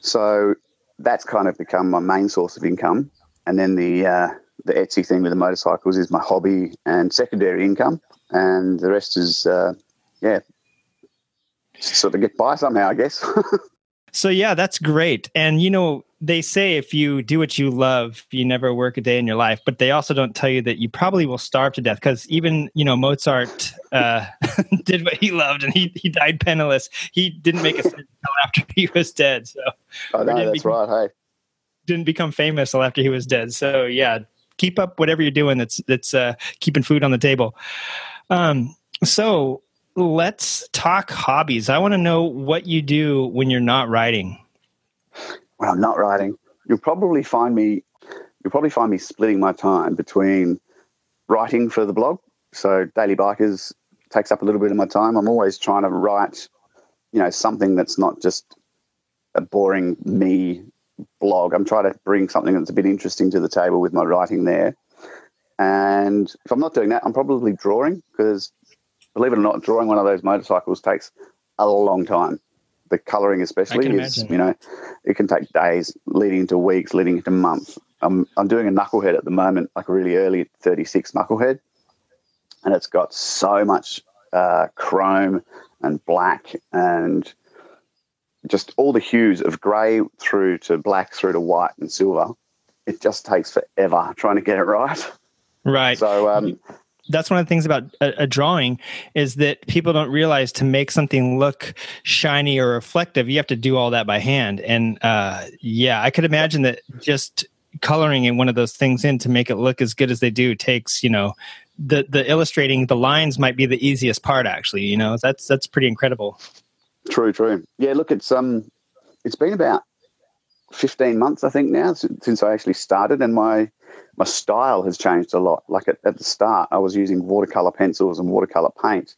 S2: So that's kind of become my main source of income. And then the uh, the Etsy thing with the motorcycles is my hobby and secondary income, and the rest is uh, yeah, sort of get by somehow, I guess. [LAUGHS]
S1: so yeah, that's great. And you know, they say if you do what you love, you never work a day in your life. But they also don't tell you that you probably will starve to death because even you know Mozart uh, [LAUGHS] did what he loved and he he died penniless. He didn't make a cent until after [LAUGHS] he was dead. So
S2: oh, no, that's become, right. Hey,
S1: didn't become famous until after he was dead. So yeah, keep up whatever you're doing. That's that's uh, keeping food on the table. Um, so let's talk hobbies. I want to know what you do when you're not writing
S2: when I'm not writing, you'll probably find me you'll probably find me splitting my time between writing for the blog. So Daily Bikers takes up a little bit of my time. I'm always trying to write, you know, something that's not just a boring me blog. I'm trying to bring something that's a bit interesting to the table with my writing there. And if I'm not doing that, I'm probably drawing because believe it or not, drawing one of those motorcycles takes a long time the colouring especially is imagine. you know it can take days leading into weeks leading into months. I'm, I'm doing a knucklehead at the moment like a really early 36 knucklehead and it's got so much uh, chrome and black and just all the hues of grey through to black through to white and silver. It just takes forever trying to get it right.
S1: Right.
S2: So um,
S1: that's one of the things about a, a, drawing is that people don't realize to make something look shiny or reflective you have to do all that by hand. And uh, yeah i could imagine that just coloring in one of those things in to make it look as good as they do takes you know the the illustrating the lines might be the easiest part actually you know that's that's pretty incredible.
S2: True true. Yeah look it's um it's been about 15 months i think now since, i actually started and my my style has changed a lot. Like at, at the start, I was using watercolor pencils and watercolor paint.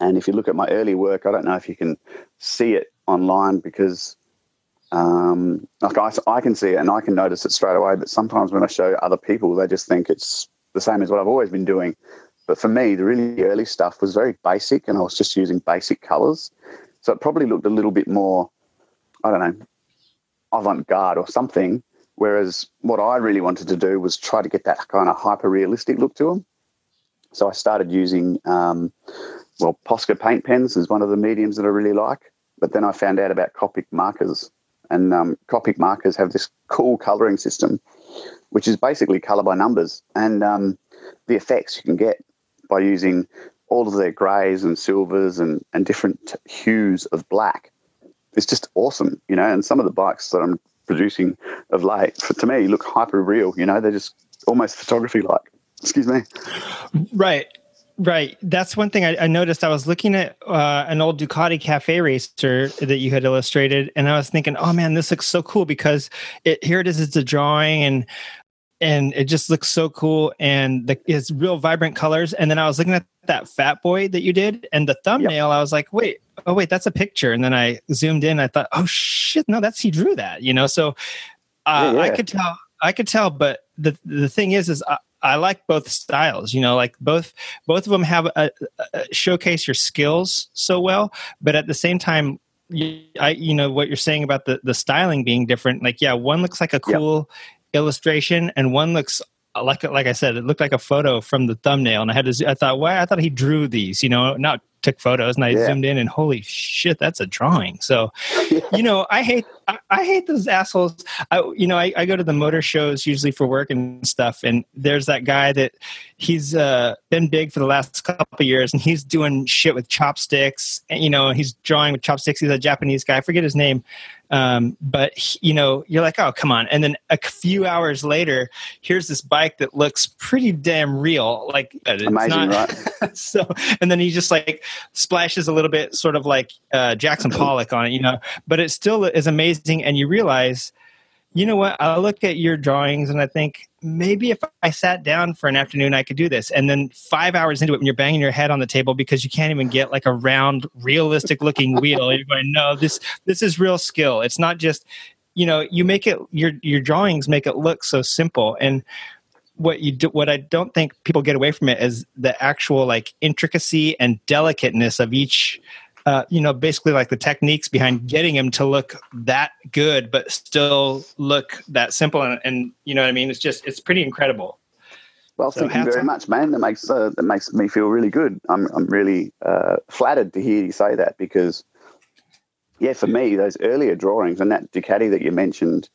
S2: And if you look at my early work, I don't know if you can see it online because um, like I, I can see it and I can notice it straight away. But sometimes when I show other people, they just think it's the same as what I've always been doing. But for me, the really early stuff was very basic and I was just using basic colors. So it probably looked a little bit more, I don't know, avant garde or something. Whereas what I really wanted to do was try to get that kind of hyper realistic look to them. So I started using, um, well, Posca paint pens is one of the mediums that I really like. But then I found out about Copic markers. And um, Copic markers have this cool coloring system, which is basically color by numbers. And um, the effects you can get by using all of their greys and silvers and, and different hues of black. It's just awesome, you know. And some of the bikes that I'm producing of late, for, to me, look hyper real. You know, they're just almost photography like. Excuse me.
S1: Right. Right. That's one thing I, I noticed. I was looking at uh, an old Ducati Cafe racer that you had illustrated, and I was thinking, "Oh man, this looks so cool!" Because it here it is. It's a drawing, and and it just looks so cool, and the, it's real vibrant colors. And then I was looking at that Fat Boy that you did, and the thumbnail. Yep. I was like, "Wait, oh wait, that's a picture." And then I zoomed in. I thought, "Oh shit, no, that's he drew that." You know, so uh, yeah, yeah. I could tell. I could tell, but the the thing is, is I, I like both styles. You know, like both both of them have a, a, showcase your skills so well, but at the same time, I you know what you're saying about the the styling being different. Like, yeah, one looks like a cool yep. Illustration, and one looks like like I said, it looked like a photo from the thumbnail, and I had to. I thought, why? I thought he drew these. You know, not took photos and I yeah. zoomed in and holy shit, that's a drawing. So, you know, I hate, I, I, hate those assholes. I, you know, I, I, go to the motor shows usually for work and stuff. And there's that guy that he's uh, been big for the last couple years and he's doing shit with chopsticks and, you know, he's drawing with chopsticks. He's a Japanese guy. I forget his name. Um, but you know, you're like, oh, come on. And then a few hours later, here's this bike that looks pretty damn real. Like
S2: it's Amazing, not,
S1: right? [LAUGHS] so, and then he just like splashes a little bit, sort of like uh, Jackson [CLEARS THROAT] Pollock on it, you know. But it still is amazing, and you realize you know what? I look at your drawings and I think maybe if I sat down for an afternoon, I could do this. And then five hours into it, when you're banging your head on the table because you can't even get like a round, realistic looking [LAUGHS] wheel, you're going, no, this this is real skill. It's not just, you know, you make it your your drawings make it look so simple. And what you do, what I don't think people get away from it is the actual like intricacy and delicateness of each uh, you know, basically like the techniques behind getting him to look that good, but still look that simple. And, and you know what I mean? It's just, it's pretty incredible.
S2: Well, so thank you very on. much, man. That makes uh, that makes me feel really good. I'm I'm really uh, flattered to hear you say that because, yeah, for me, those earlier drawings and that Ducati that you mentioned,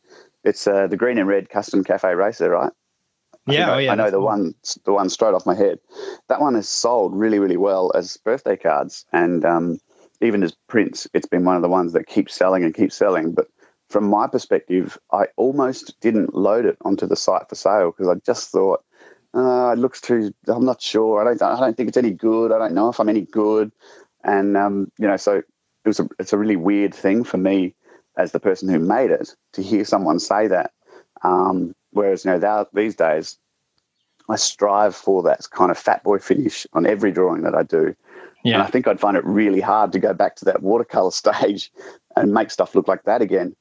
S2: it's uh, the green and red custom cafe racer, right?
S1: I yeah, oh, yeah,
S2: I know the one, the one straight off my head. That one has sold really, really well as birthday cards, and um, even as prints, it's been one of the ones that keeps selling and keeps selling. But from my perspective, I almost didn't load it onto the site for sale because I just thought uh, it looks too. I'm not sure. I don't. I don't think it's any good. I don't know if I'm any good. And um, you know, so it was. A, it's a really weird thing for me as the person who made it to hear someone say that. Um, whereas you know, that, these days, I strive for that kind of fat boy finish on every drawing that I do. Yeah. And I think I'd find it really hard to go back to that watercolor [LAUGHS] stage and make stuff look like that again.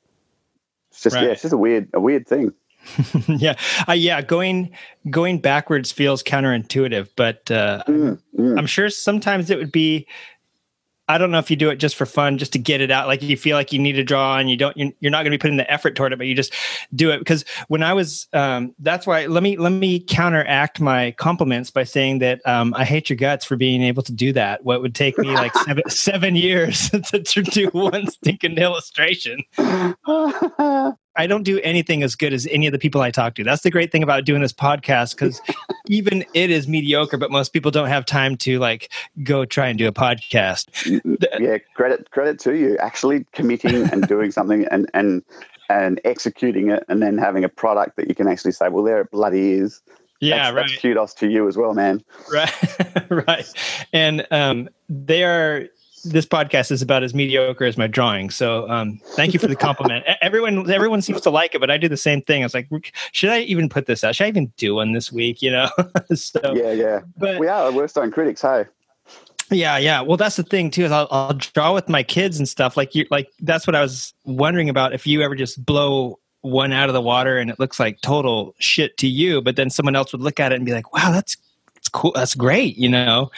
S2: It's just right. yeah, it's just a weird a weird thing. [LAUGHS]
S1: yeah, uh, yeah. Going going backwards feels counterintuitive, but uh, mm, mm. I'm sure sometimes it would be I don't know if you do it just for fun, just to get it out. Like you feel like you need to draw and you don't, you're, you're not going to be putting the effort toward it, but you just do it. Because when I was, um, that's why let me, let me counteract my compliments by saying that, um, I hate your guts for being able to do that. What would take me like seven, [LAUGHS] seven years [LAUGHS] to, to do one stinking illustration. [LAUGHS] I don't do anything as good as any of the people I talk to. That's the great thing about doing this podcast because [LAUGHS] even it is mediocre, but most people don't have time to like go try and do a podcast.
S2: Yeah, credit credit to you actually committing and [LAUGHS] doing something and and and executing it and then having a product that you can actually say, well, there it bloody is.
S1: Yeah,
S2: that's,
S1: right.
S2: That's kudos to you as well, man.
S1: Right, [LAUGHS] right. And um, they are this podcast is about as mediocre as my drawing. So um, thank you for the compliment. everyone everyone seems to like it, but I do the same thing. I was like, should I even put this out? Should I even do one this week? You know? [LAUGHS]
S2: so yeah, yeah. But we are worst on critics. Hey.
S1: Yeah, yeah. Well, that's the thing too. Is I'll, I'll draw with my kids and stuff. Like you, like that's what I was wondering about. If you ever just blow one out of the water and it looks like total shit to you, but then someone else would look at it and be like, "Wow, that's it's cool. That's great, you know,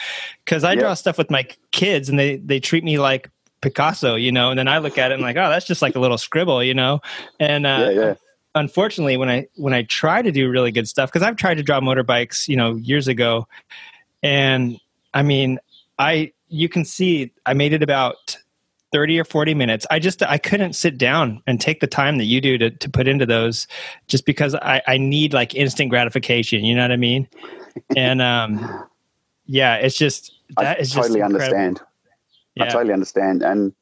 S1: because I draw stuff with my kids and they they treat me like Picasso, you know, and then I look at it and like, oh, that's just like a little scribble, you know, and uh, yeah, yeah. unfortunately, when I when I try to do really good stuff, because I've tried to draw motorbikes, you know, years ago, and I mean, I you can see I made it about 30 or 40 minutes. I just i couldn't sit down and take the time that you do to, to put into those just because I, I need like instant gratification you know what i mean and um, yeah, it's just that
S2: I
S1: is
S2: totally
S1: just
S2: understand.
S1: Yeah.
S2: I totally understand, and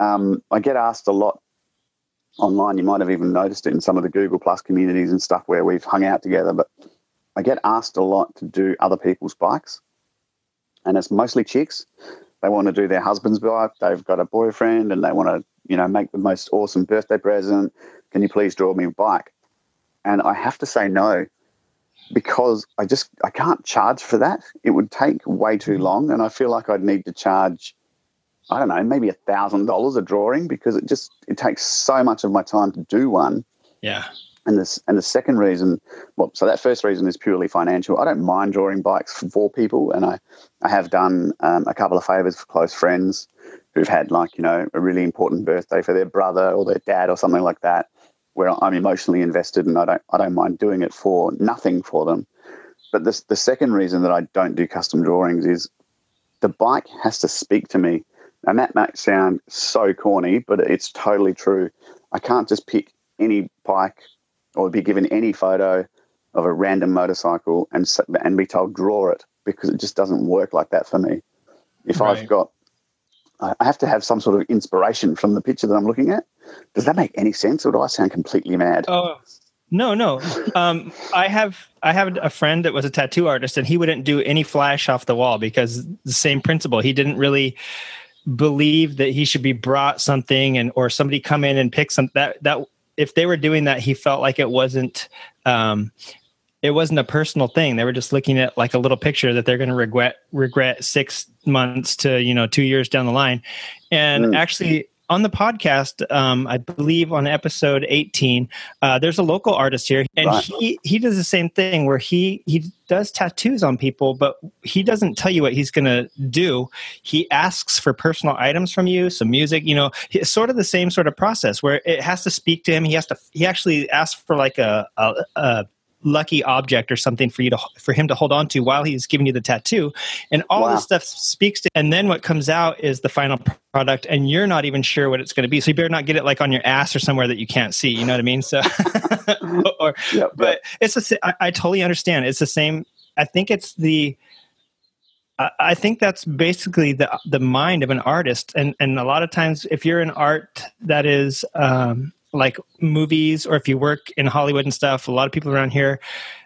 S2: um, I get asked a lot online. You might have even noticed it in some of the Google Plus communities and stuff where we've hung out together. But I get asked a lot to do other people's bikes, and it's mostly chicks. They want to do their husband's bike. They've got a boyfriend, and they want to, you know, make the most awesome birthday present. Can you please draw me a bike? And I have to say no because I just I can't charge for that. It would take way too long, and I feel like I'd need to charge I don't know, maybe a thousand dollars a drawing because it just it takes so much of my time to do one.
S1: Yeah.
S2: And this and the second reason, well, so that first reason is purely financial. I don't mind drawing bikes for people, and I I have done um, a couple of favors for close friends who've had like you know a really important birthday for their brother or their dad or something like that, where I'm emotionally invested and I don't I don't mind doing it for nothing for them. But this the second reason that I don't do custom drawings is the bike has to speak to me. And that might sound so corny, but it's totally true. I can't just pick any bike or be given any photo of a random motorcycle and and be told draw it because it just doesn't work like that for me. If
S1: Right.
S2: I've got, I have to have some sort of inspiration from the picture that I'm looking at. Does that make any sense, or do I sound completely mad?
S1: Oh no, no. Um, I have I have a friend that was a tattoo artist, and he wouldn't do any flash off the wall because the same principle. He didn't really believe that he should be brought something and or somebody come in and pick some that that if they were doing that, he felt like it wasn't. Um, it wasn't a personal thing. They were just looking at like a little picture that they're going to regret regret six months to you know two years down the line. And
S2: Mm.
S1: actually, on the podcast, um, I believe on episode eighteen, uh, there's a local artist here, and
S2: Right.
S1: he he does the same thing where he he does tattoos on people, but he doesn't tell you what he's going to do. He asks for personal items from you, some music. You know, it's sort of the same sort of process where it has to speak to him. He has to. He actually asks for like a, a, a lucky object or something for you to for him to hold on to while he's giving you the tattoo. And all
S2: Wow.
S1: this stuff speaks to and then what comes out is the final product and you're not even sure what it's going to be. So you better not get it like on your ass or somewhere that you can't see you know what i mean? So [LAUGHS] or
S2: Yep,
S1: but it's sa- I, I totally understand. It's the same i think it's the I- I think that's basically the the mind of an artist, and and a lot of times, if you're an art that is um, like movies, or if you work in Hollywood and stuff, a lot of people around here,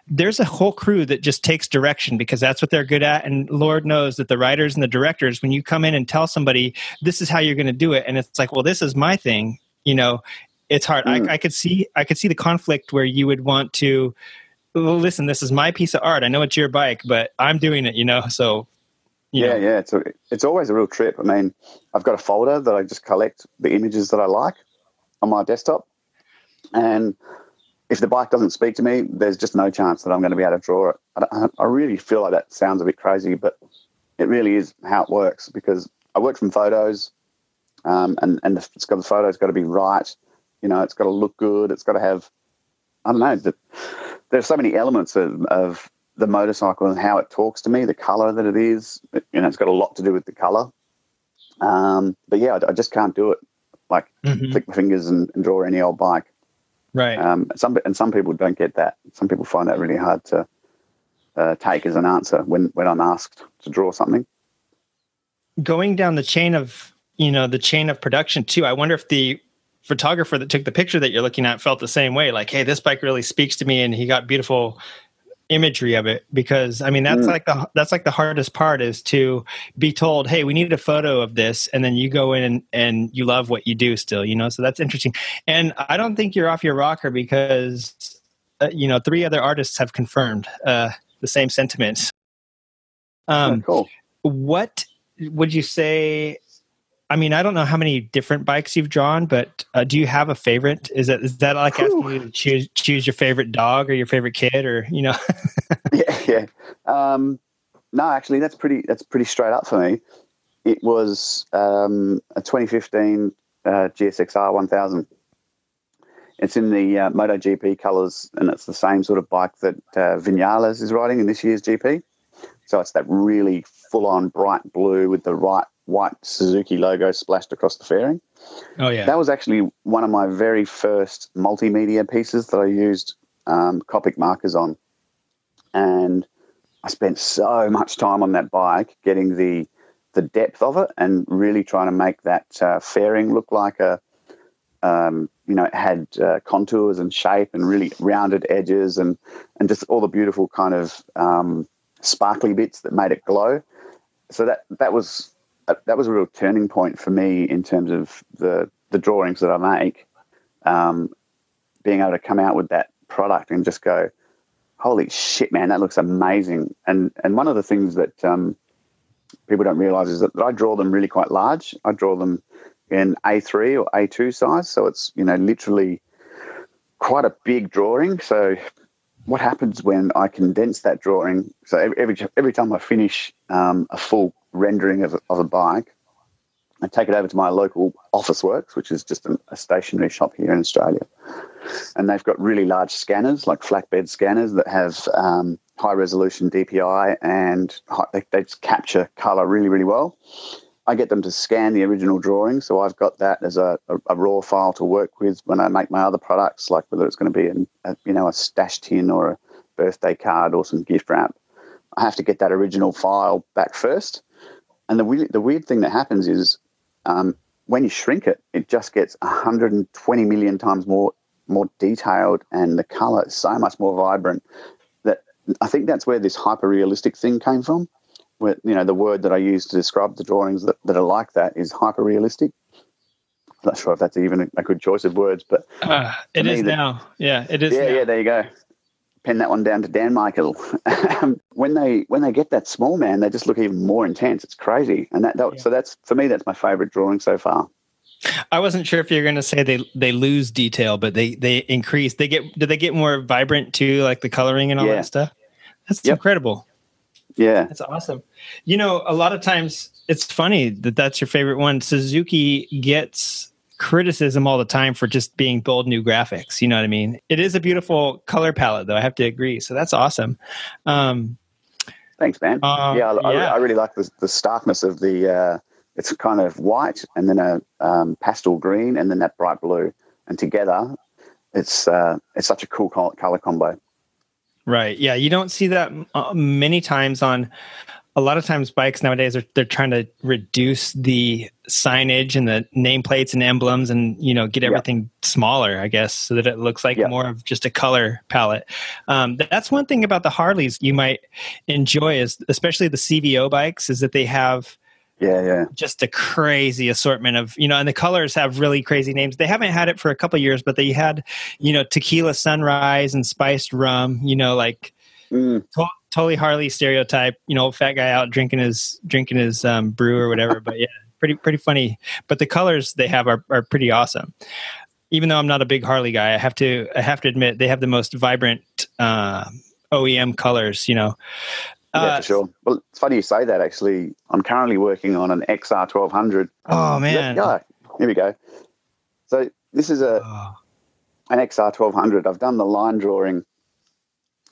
S1: there's a whole crew that just takes direction because that's what they're good at. And Lord knows that the writers and the directors, when you come in and tell somebody this is how you're going to do it, and it's like, well, this is my thing, you know, it's hard.
S2: Mm.
S1: I, I could see I could see the conflict where you would want to. Listen, this is my piece of art. I know it's your bike, but I'm doing it, you know. So,
S2: yeah,
S1: know.
S2: yeah. It's a, it's always a real trip. I mean, I've got a folder that I just collect the images that I like on my desktop, and if the bike doesn't speak to me, there's just no chance that I'm going to be able to draw it. I, I really feel like that sounds a bit crazy, but it really is how it works because I work from photos, um, and and the, it's got the photo's got to be right. You know, it's got to look good. It's got to have, I don't know. The, there's so many elements of, of the motorcycle and how it talks to me, the color that it is. It- you know, it's got a lot to do with the color. Um, but yeah, I, I just can't do it. Like
S1: Mhm.
S2: click my fingers and, and draw any old bike.
S1: right.
S2: Um, some and some people don't get that. Some people find that really hard to uh, take as an answer when when I'm asked to draw something.
S1: going down the chain of you know the chain of production too i wonder if the photographer that took the picture that you're looking at felt the same way like hey this bike really speaks to me and he got beautiful imagery of it because i mean that's
S2: Mm.
S1: like the that's like the hardest part is to be told hey we need a photo of this and then you go in and, and you love what you do still you know so that's interesting and i don't think you're off your rocker because uh, you know three other artists have confirmed uh, the same sentiments um,
S2: Oh, cool.
S1: what would you say i mean i don't know how many different bikes you've drawn but uh, do you have a favorite is that is that like asking you to choose choose your favorite dog or your favorite kid or you know [LAUGHS]
S2: yeah, yeah. Um, no, actually, that's pretty. That's pretty straight up for me. It was um, a 2015 uh, GSXR 1000. It's in the uh, MotoGP colours, and it's the same sort of bike that uh, Vinales is riding in this year's GP. So it's that really full-on bright blue with the right white Suzuki logo splashed across the fairing.
S1: oh yeah
S2: That was actually one of my very first multimedia pieces that I used um, Copic markers on. And I spent so much time on that bike getting the the depth of it and really trying to make that uh, fairing look like a um, you know, it had uh, contours and shape and really rounded edges and and just all the beautiful kind of um, sparkly bits that made it glow. So that that was that was a real turning point for me in terms of the the drawings that I make. Um, being able to come out with that product and just go, holy shit, man, that looks amazing. And and one of the things that um, people don't realize is that I draw them really quite large. I draw them in A3 or A2 size, so it's you know literally quite a big drawing. So what happens when I condense that drawing? So every every time I finish um, a full rendering of, of a bike, I take it over to my local Officeworks, which is just a, a stationery shop here in Australia, and they've got really large scanners, like flatbed scanners that have um, high resolution DPI and high, they, they capture color really really well. I get them to scan the original drawing, so I've got that as a, a, a, raw file to work with when I make my other products, like whether it's going to be an, a you know a stash tin or a birthday card or some gift wrap. I have to get that original file back first, and the weird, the weird thing that happens is um, when you shrink it, it just gets 120 million times more more detailed, and the color is so much more vibrant. That I think that's where this hyper realistic thing came from Where you know the word that I use to describe the drawings that, that are like that is hyper realistic. I'm not sure if that's even a, good choice of words, but
S1: uh, it is the, now. Yeah, it is.
S2: Yeah,
S1: now.
S2: yeah. There you go. Pen that one down to Dan Michael. [LAUGHS] Um, when they when they get that small man, they just look even more intense. It's crazy, and that, that yeah. so that's for me that's my favorite drawing so far.
S1: I wasn't sure if you're going to say they they lose detail, but they they increase. They get do they get more vibrant too, like the coloring and all yeah. that stuff? That's yep. incredible.
S2: Yeah.
S1: That's awesome. You know, a lot of times it's funny that that's your favorite one. Suzuki gets criticism all the time for just being bold new graphics. You know what I mean? It is a beautiful color palette, though. I have to agree. So that's awesome. Um,
S2: Thanks, man. Uh, yeah, I, yeah. I, I, really like the, the starkness of the. Uh, it's kind of white and then a um, pastel green and then that bright blue, and together, it's uh, it's such a cool color combo.
S1: Right. Yeah. You don't see that uh, many times on a lot of times bikes nowadays are they're trying to reduce the signage and the nameplates and emblems and you know get everything yeah. smaller i guess so that it looks like yeah. more of just a color palette um, that's one thing about the harleys you might enjoy is especially the cvo bikes is that they have
S2: yeah, yeah.
S1: Just a crazy assortment of, you know, and the colors have really crazy names. They haven't had it for a couple years, but they had, you know, tequila sunrise and spiced rum, you know, like mm. to- totally Harley stereotype, you know, fat guy out drinking his drinking his um, brew or whatever. but yeah, pretty pretty funny. But the colors they have are are pretty awesome. Even though I'm not a big Harley guy, I have to I have to admit they have the most vibrant uh, OEM colors. You know,
S2: yeah, uh, for sure. Well, it's funny you say that. Actually, I'm currently working on an XR 1200.
S1: Oh man!
S2: Yeah, here we go. So this is a oh. an XR 1200. I've done the line drawing,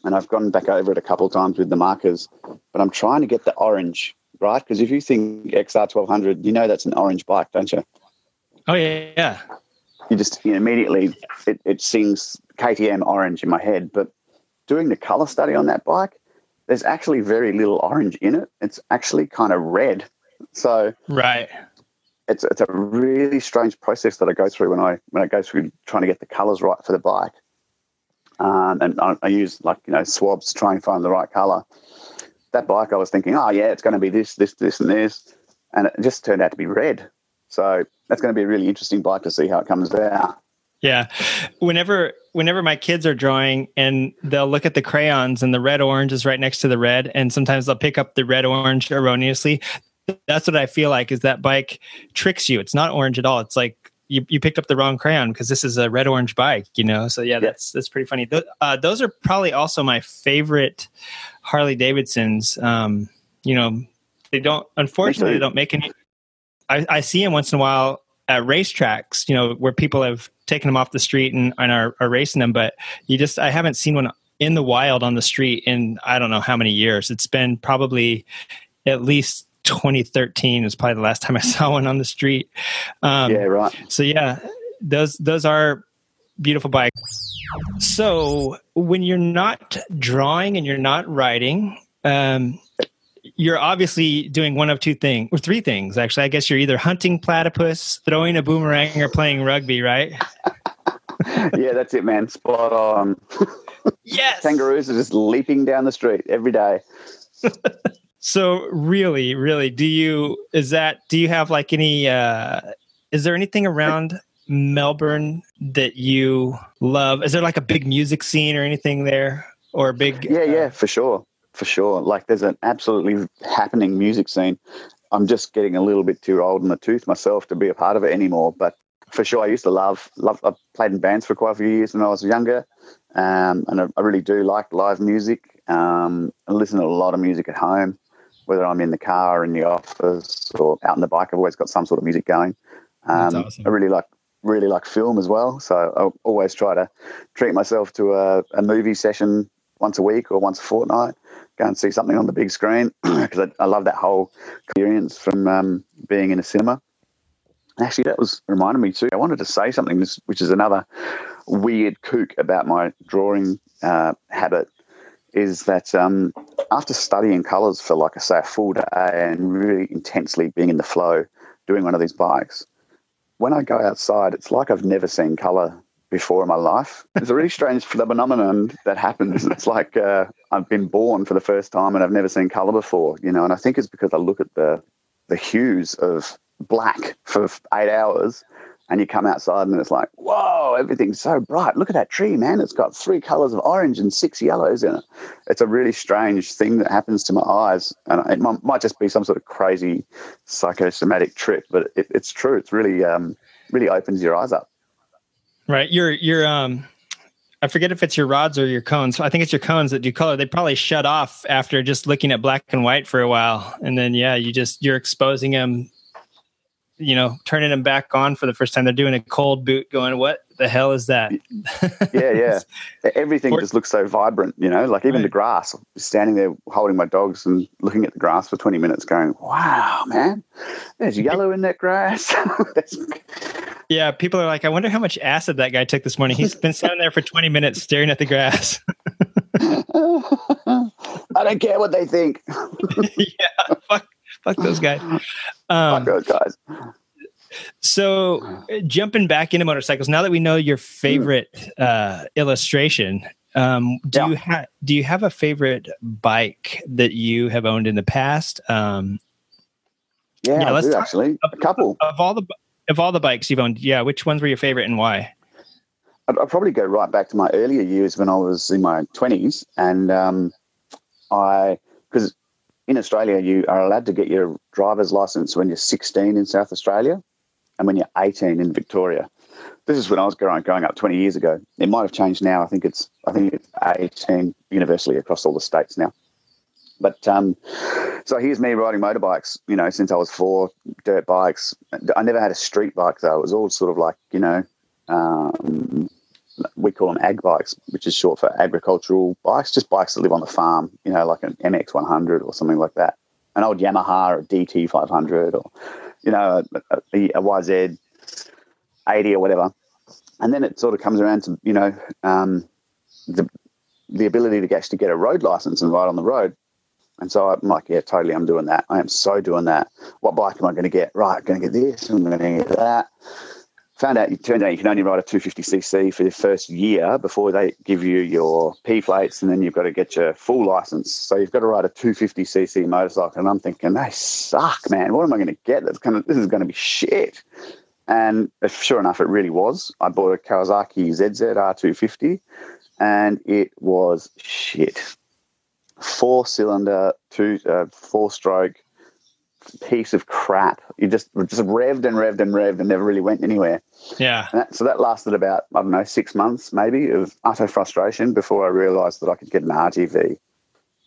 S2: and I've gone back over it a couple of times with the markers. But I'm trying to get the orange right because if you think XR 1200, you know that's an orange bike, don't you?
S1: Oh yeah, yeah.
S2: You just you know, immediately it, it sings KTM orange in my head, but doing the color study on that bike there's actually very little orange in it. It's actually kind of red. So
S1: right,
S2: it's it's a really strange process that I go through when I when I go through trying to get the colours right for the bike. Um, and I, I, use like you know swabs to try and find the right colour. That bike, I was thinking, oh yeah, it's going to be this, this, this, and this, and it just turned out to be red. So that's going to be a really interesting bike to see how it comes out.
S1: Yeah. Whenever whenever my kids are drawing and they'll look at the crayons and the red orange is right next to the red and sometimes they'll pick up the red orange erroneously. That's what I feel like is that bike tricks you. It's not orange at all. It's like you, you picked up the wrong crayon because this is a red orange bike, you know? So yeah, that's, that's pretty funny. Th- uh, those are probably also my favorite Harley Davidsons. Um, you know, they don't, unfortunately, they don't make any, I, I see them once in a while at racetracks, you know, where people have taken them off the street and, and are, are racing them. But you just, I haven't seen one in the wild on the street in I don't know how many years. It's been probably at least 2013 is probably the last time I [LAUGHS] saw one on the street.
S2: Um, yeah, right.
S1: So yeah, those those are beautiful bikes. So when you're not drawing and you're not writing, um, you're obviously doing one of two things or three things actually i guess you're either hunting platypus throwing a boomerang or playing rugby right [LAUGHS]
S2: yeah that's it man spot on [LAUGHS]
S1: yes
S2: kangaroos are just leaping down the street every day
S1: so really really do you is that do you have like any uh is there anything around melbourne that you love is there like a big music scene or anything there or a big
S2: yeah yeah for sure for sure. Like there's an absolutely happening music scene. I'm just getting a little bit too old in the tooth myself to be a part of it anymore. But for sure, I used to love love. I played in bands for quite a few years when I was younger, um, and I, I, really do like live music. Um, I listen to a lot of music at home, whether I'm in the car, in the office, or out on the bike. I've always got some sort of music going. Um, awesome. I really like really like film as well, so I always try to treat myself to a, a movie session once a week or once a fortnight go and see something on the big screen [CLEARS THROAT] because I, I, love that whole experience from um, being in a cinema. Actually, that was reminded me too. I wanted to say something, which is another weird kook about my drawing uh, habit, is that um, after studying colours for like I say a full day and really intensely being in the flow, doing one of these bikes, when I go outside, it's like I've never seen colour before in my life. It's a really [LAUGHS] strange phenomenon that happens. It's like uh, I've been born for the first time and I've never seen color before, you know. And I think it's because I look at the the hues of black for eight hours, and you come outside and it's like, whoa, everything's so bright. Look at that tree, man. It's got three colors of orange and six yellows in it. It's a really strange thing that happens to my eyes, and it might just be some sort of crazy psychosomatic trip, but it, it's true. It's really um, really opens your eyes up.
S1: Right. Your your um I forget if it's your rods or your cones. I think it's your cones that do color. They probably shut off after just looking at black and white for a while. And then yeah, you just you're exposing them you know, turning them back on for the first time. They're doing a cold boot going, What the hell is that?
S2: yeah, [LAUGHS] yeah. Everything just looks so vibrant, you know, like even right. the grass. Standing there holding my dogs and looking at the grass for 20 minutes going, Wow, man, there's yellow in that grass. [LAUGHS]
S1: Yeah, people are like, I wonder how much acid that guy took this morning. He's been standing there for 20 minutes staring at the grass. [LAUGHS]
S2: I don't care what they think.
S1: yeah, fuck, fuck those guys. [LAUGHS]
S2: Um, fuck those guys.
S1: So, jumping back into motorcycles, now that we know your favorite uh, illustration, um, do yeah. you have do you have a favorite bike that you have owned in the past? Um,
S2: yeah, yeah let's do, actually a couple
S1: of, of all the of all the bikes you've owned, yeah, which ones were your favorite and why?
S2: I'd, I'd probably go right back to my earlier years when I was in my twenties, and um, I because in Australia you are allowed to get your driver's license when you're 16 in South Australia, and when you're 18 in Victoria. This is when I was growing, growing up 20 years ago. It might have changed now. I think it's I think it's 18 universally across all the states now. But um, so here's me riding motorbikes, you know, since I was four, dirt bikes. I never had a street bike though. It was all sort of like, you know, um, we call them ag bikes, which is short for agricultural bikes, just bikes that live on the farm, you know, like an MX100 or something like that. An old Yamaha or a DT500 or, you know, a, a, a YZ 80 or whatever. And then it sort of comes around to, you know, um, the, the ability to actually get a road license and ride on the road. And so I'm like, yeah, totally, I'm doing that. I am so doing that. What bike am I going to get? Right, I'm going to get this, I'm going to get that. Found out, it turned out you can only ride a 250cc for the first year before they give you your P plates, and then you've got to get your full license. So you've got to ride a 250cc motorcycle. And I'm thinking, they suck, man. What am I going to get? That's kind of, this is going to be shit. And sure enough, it really was. I bought a Kawasaki ZZ R250, and it was shit four cylinder, two uh, four stroke piece of crap. You just just revved and revved and revved and never really went anywhere.
S1: Yeah.
S2: That, so that lasted about I don't know six months maybe of utter frustration before I realised that I could get an RGV.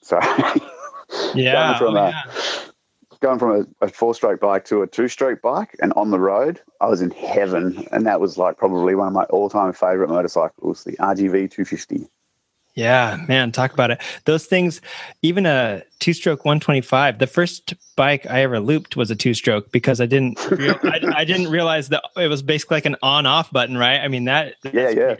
S2: So [LAUGHS]
S1: yeah,
S2: going from,
S1: oh,
S2: a, yeah. going from a, a four stroke bike to a two stroke bike and on the road, I was in heaven. And that was like probably one of my all time favourite motorcycles, the RGV 250.
S1: Yeah, man, talk about it. Those things, even a two stroke 125, the first bike I ever looped was a two stroke because I didn't, [LAUGHS] real, I, I, didn't realize that it was basically like an on off button, right? I mean, that,
S2: yeah, yeah.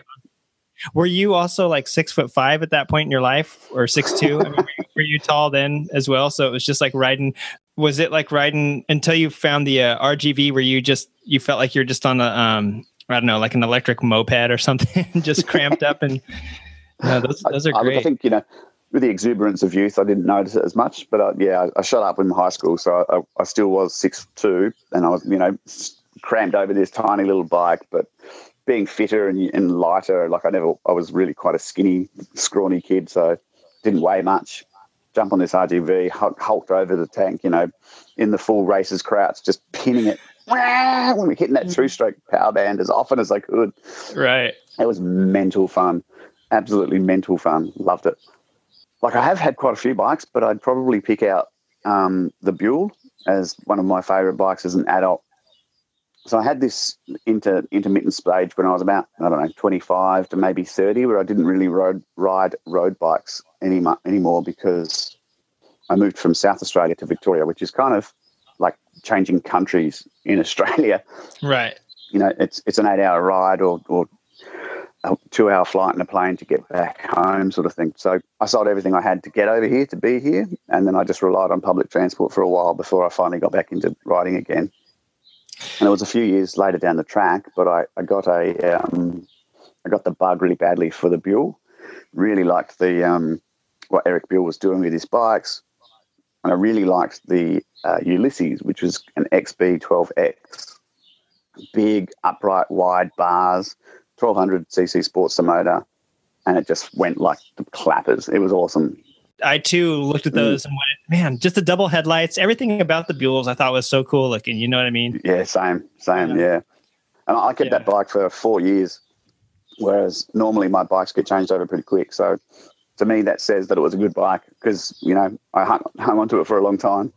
S1: Were you also like six foot five at that point in your life or six two? I mean, were you tall then as well? So it was just like riding. Was it like riding until you found the uh, RGV where you just you felt like you're just on a um I don't know like an electric moped or something, [LAUGHS] just cramped up and. No, those, those are
S2: I,
S1: great.
S2: I think you know, with the exuberance of youth, I didn't notice it as much. But uh, yeah, I, shot up in high school, so I, I still was six two, and I was you know crammed over this tiny little bike. But being fitter and, and lighter, like I never, I was really quite a skinny, scrawny kid, so didn't weigh much. Jump on this RGV, hulked over the tank, you know, in the full races crouch, just pinning it when we're hitting that two stroke power band as often as I could.
S1: Right.
S2: It was mental fun absolutely mental fun. Loved it. Like I have had quite a few bikes, but I'd probably pick out um, the Buell as one of my favourite bikes as an adult. So I had this inter, intermittent stage when I was about I don't know twenty five to maybe thirty, where I didn't really road, ride road bikes any, anymore because I moved from South Australia to Victoria, which is kind of like changing countries in [LAUGHS] Australia.
S1: Right.
S2: You know, it's it's an eight hour ride or or a two hour flight in a plane to get back home, sort of thing. So I sold everything I had to get over here to be here. And then I just relied on public transport for a while before I finally got back into riding again. And it was a few years later down the track, but I, I got a um, I got the bug really badly for the Buell. Really liked the um, what Eric Buell was doing with his bikes, and I really liked the uh, Ulysses, which was an XB12X, big upright wide bars, 1200 cc sports motor, and it just went like the clappers. It was awesome.
S1: I too looked at mm. those mm. and went, man, just the double headlights, everything about the Buells I thought was so cool looking. You know what I mean?
S2: Yeah, same, same, yeah. yeah. And I kept yeah. that bike for four years, whereas normally my bikes get changed over pretty quick. So to me, that says that it was a good bike because, you know, I hung, hung onto it for a long time.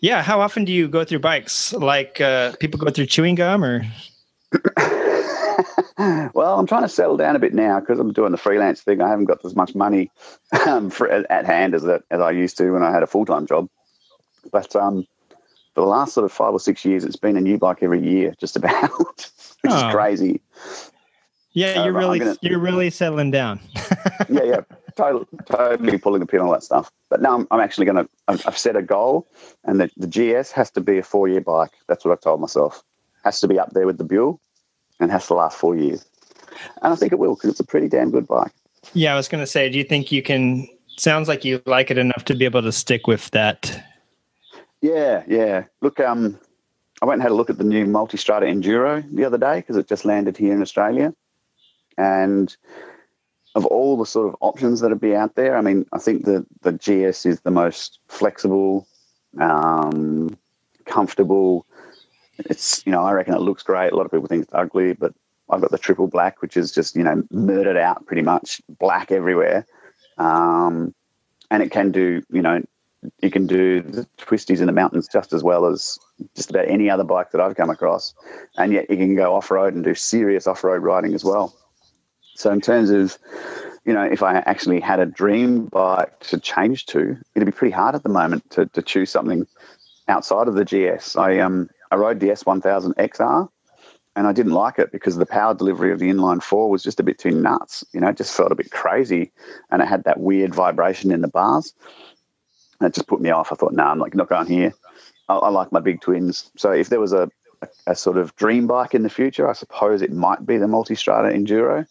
S1: Yeah. How often do you go through bikes? Like uh, people go through chewing gum or? [LAUGHS]
S2: well, I'm trying to settle down a bit now because I'm doing the freelance thing. I haven't got as much money um, for, at hand as, as I used to when I had a full time job. But um, for the last sort of five or six years, it's been a new bike every year, [LAUGHS] just about, which oh. is crazy.
S1: Yeah, you're really gonna, you're really settling down. [LAUGHS]
S2: yeah, yeah, totally, totally pulling the pin on that stuff. But now I'm, I'm actually going to. I've set a goal, and the, the GS has to be a four year bike. That's what I've told myself. Has to be up there with the Buell and has to last four years. And I think it will because it's a pretty damn good bike.
S1: Yeah, I was going to say, do you think you can? Sounds like you like it enough to be able to stick with that.
S2: Yeah, yeah. Look, um, I went and had a look at the new Multistrada Enduro the other day because it just landed here in Australia, and of all the sort of options that would be out there, I mean, I think the the GS is the most flexible, um, comfortable, it's you know I reckon it looks great. A lot of people think it's ugly, but I've got the triple black, which is just you know murdered out pretty much black everywhere, um, and it can do you know you can do the twisties in the mountains just as well as just about any other bike that I've come across, and yet you can go off road and do serious off road riding as well. So in terms of you know, if I actually had a dream bike to change to, it'd be pretty hard at the moment to, to choose something outside of the GS. I um I rode the S1000 XR and I didn't like it because the power delivery of the inline four was just a bit too nuts. You know, it just felt a bit crazy and it had that weird vibration in the bars. And it just put me off. I thought, no, nah, I'm like not going here. I, I, like my big twins. So if there was a, a, a, sort of dream bike in the future, I suppose it might be the Multistrada Enduro.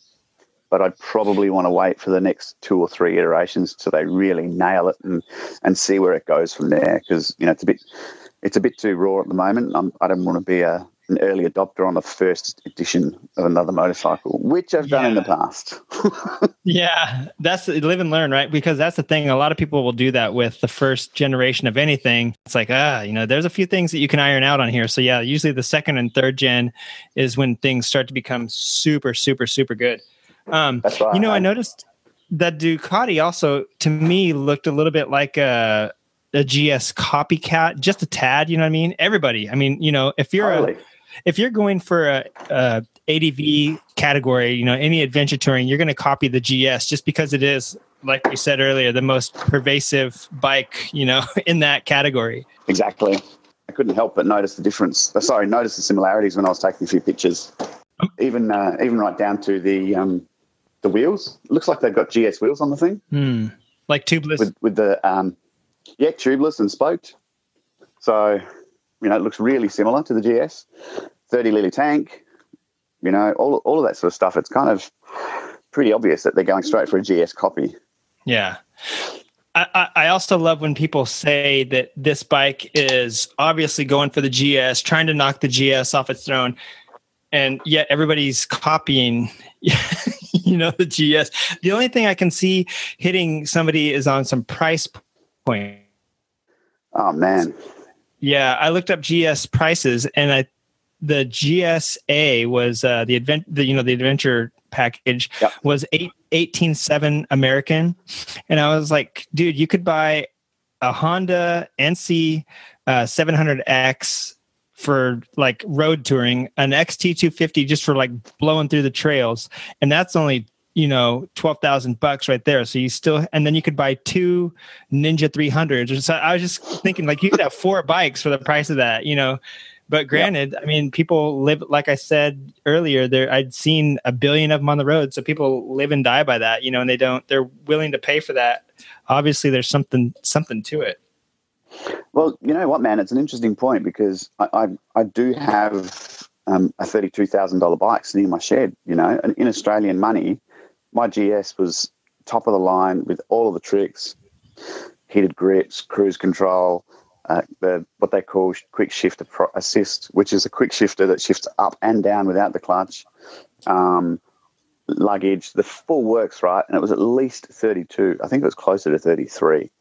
S2: But I'd probably want to wait for the next two or three iterations so they really nail it and, and see where it goes from there. Because, you know, it's a bit it's a bit too raw at the moment. I'm, I do not want to be a, an early adopter on the first edition of another motorcycle, which I've done yeah. in the past. [LAUGHS]
S1: yeah, that's live and learn, right? Because that's the thing. A lot of people will do that with the first generation of anything. It's like, ah, you know, there's a few things that you can iron out on here. So, yeah, usually the second and third gen is when things start to become super, super, super good. Um, that's right. You know, I noticed that Ducati also, to me, looked a little bit like a a GS copycat, just a tad. You know what I mean? Everybody. I mean, you know, if you're totally. a, if you're going for a, a ADV category, you know, any adventure touring, you're going to copy the GS just because it is, like we said earlier, the most pervasive bike, you know, [LAUGHS] in that category.
S2: Exactly. I couldn't help but notice the difference. Uh, sorry, notice the similarities when I was taking a few pictures. Even uh, even right down to the um, the wheels. It looks like they've got GS wheels on the thing.
S1: Hmm. like tubeless.
S2: with with the um, yeah tubeless and spoked. So you know it looks really similar to the GS, thirty liter tank. You know all all of that sort of stuff. It's kind of pretty obvious that they're going straight for a GS copy.
S1: Yeah. I- I also love when people say that this bike is obviously going for the GS, trying to knock the GS off its throne, and yet everybody's copying, [LAUGHS] you know, the GS. The only thing I can see hitting somebody is on some price point.
S2: Oh man,
S1: Yeah, I looked up GS prices, and I the GSA was uh, the advent the you know the adventure package
S2: Yep.
S1: was eight eighteen seven American, and I was like, dude, you could buy a Honda NC uh, seven hundred X for like road touring, an XT two fifty just for like blowing through the trails, and that's only you know twelve thousand bucks right there. So you still, and then you could buy two Ninja three hundreds. So I was just thinking like you could have four bikes for the price of that, you know. But granted, I mean, people live like I said earlier. There, I'd seen a billion of them on the road, so people live and die by that, you know, and they don't. They're willing to pay for that. Obviously, there's something something to it.
S2: Well, you know what, man? It's an interesting point because I I, I do have um, a thirty-two thousand dollar bike sitting in my shed. You know, and in Australian money, my GS was top of the line with all of the tricks, heated grips, cruise control, uh, the what they call quick shift assist, which is a quick shifter that shifts up and down without the clutch. Um, luggage, the full works right, and it was at least thirty-two. I think it was closer to thirty-three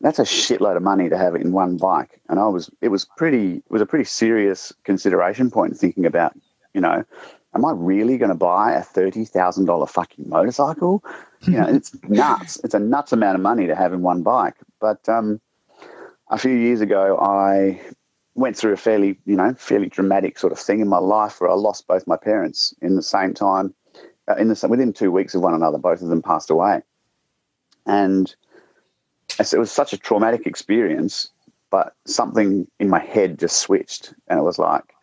S2: that's a shitload of money to have in one bike. And I was, it was pretty, it was a pretty serious consideration point thinking about, you know, am I really going to buy a thirty thousand dollar fucking motorcycle? You know, it's [LAUGHS] nuts. It's a nuts amount of money to have in one bike. But um, a few years ago, I went through a fairly, you know, fairly dramatic sort of thing in my life where I lost both my parents in the same time. Uh, in the within two weeks of one another, both of them passed away, and it was such a traumatic experience, but something in my head just switched, and it was like,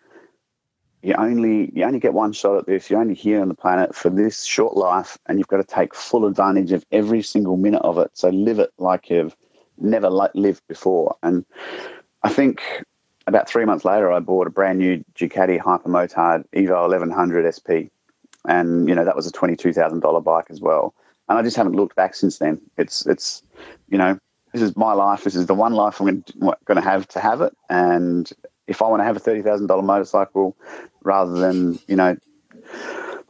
S2: you only you only get one shot at this. You're only here on the planet for this short life, and you've got to take full advantage of every single minute of it. So live it like you've never lived before. And I think about three months later, I bought a brand new Ducati Hypermotard Evo 1100 SP, and you know that was a twenty two thousand dollar bike as well. And I just haven't looked back since then. It's it's you know this is my life. This is the one life I'm going to have to have it. And if I want to have a thirty thousand dollar motorcycle, rather than you know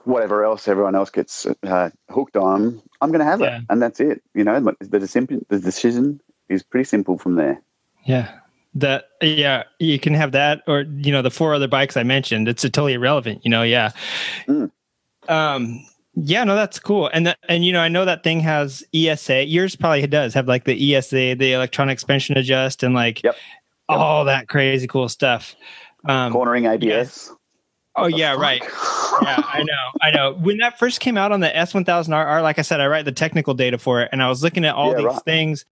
S2: whatever else everyone else gets uh, hooked on, I'm going to have
S1: Yeah.
S2: it, and that's it. You know, the decision the decision is pretty simple from there.
S1: Yeah. That yeah, you can have that or you know the four other bikes I mentioned. It's totally irrelevant, you know. Yeah.
S2: Mm.
S1: Um. Yeah. No, that's cool. And that, and you know I know that thing has ESA. Yours probably does have like the ESA, the electronic suspension adjust, and like
S2: Yep.
S1: all that crazy cool stuff. Um,
S2: Cornering ABS.
S1: Oh yeah,
S2: fuck?
S1: right. yeah, I know, I know. When that first came out on the S1000RR, like I said, I write the technical data for it, and I was looking at all
S2: Yeah,
S1: these
S2: right.
S1: things.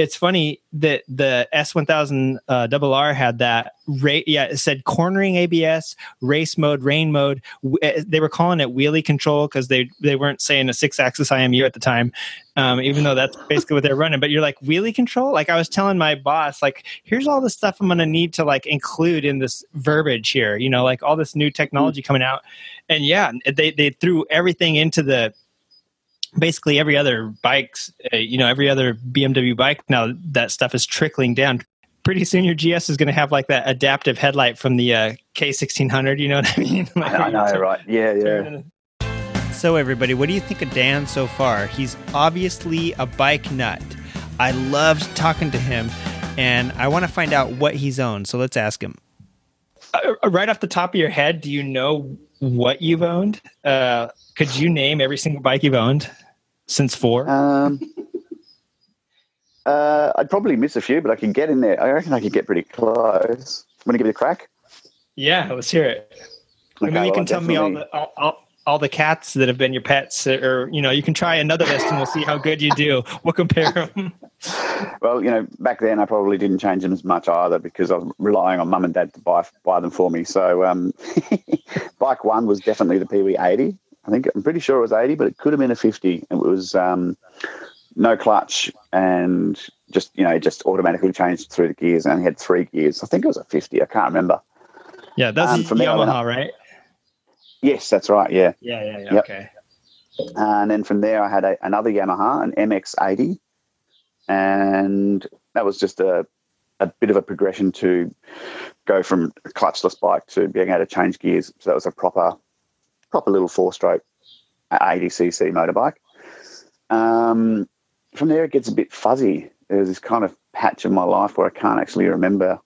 S1: It's funny that the S1000 uh, had that. Ra- yeah, it said cornering ABS, race mode, rain mode. W- eh, They were calling it wheelie control because they they weren't saying a six axis IMU at the time, um, even though that's basically what they're running. But you're like wheelie control. Like I was telling my boss, like here's all the stuff I'm going to need to like include in this verbiage here. You know, like all this new technology coming out, and yeah, they they threw everything into the basically every other bikes. Uh, you know, every other BMW bike now that stuff is trickling down. Pretty soon, your GS is going to have like that adaptive headlight from the uh, K1600. You know what I mean? [LAUGHS] Like,
S2: I know, [LAUGHS] right? Yeah, yeah.
S4: So, everybody, what do you think of Dan so far? He's obviously a bike nut. I loved talking to him, and I want to find out what he's owned. So, let's ask him.
S1: Uh, right off the top of your head, do you know what you've owned? Uh, could you name every single bike you've owned since four?
S2: Um, uh, I'd probably miss a few, but I could get in there. I reckon I could get pretty close. Want to give it a crack?
S1: yeah, let's hear it. I mean,
S2: Okay,
S1: you
S2: well,
S1: can tell me all the all, all, all the cats that have been your pets, or you know, you can try another list and we'll see how good you do. We'll compare them.
S2: Well, you know, back then I probably didn't change them as much either because I was relying on mum and dad to buy buy them for me. So, um, [LAUGHS] bike one was definitely the PW eighty. I think I'm pretty sure it was eighty, but it could have been a fifty. It was um, no clutch, and just you know just automatically changed through the gears, and had three gears. I think it was a fifty. I can't remember.
S1: Yeah, that's um, Yamaha, right?
S2: Yes, that's right. Yeah.
S1: Yeah, yeah, yeah. Yep. Okay.
S2: And then from there, I had a, another Yamaha, an MX80, and that was just a a bit of a progression to go from a clutchless bike to being able to change gears. So that was a proper, proper little four-stroke 80cc motorbike. Um, from there, it gets a bit fuzzy. There's this kind of patch of my life where I can't actually remember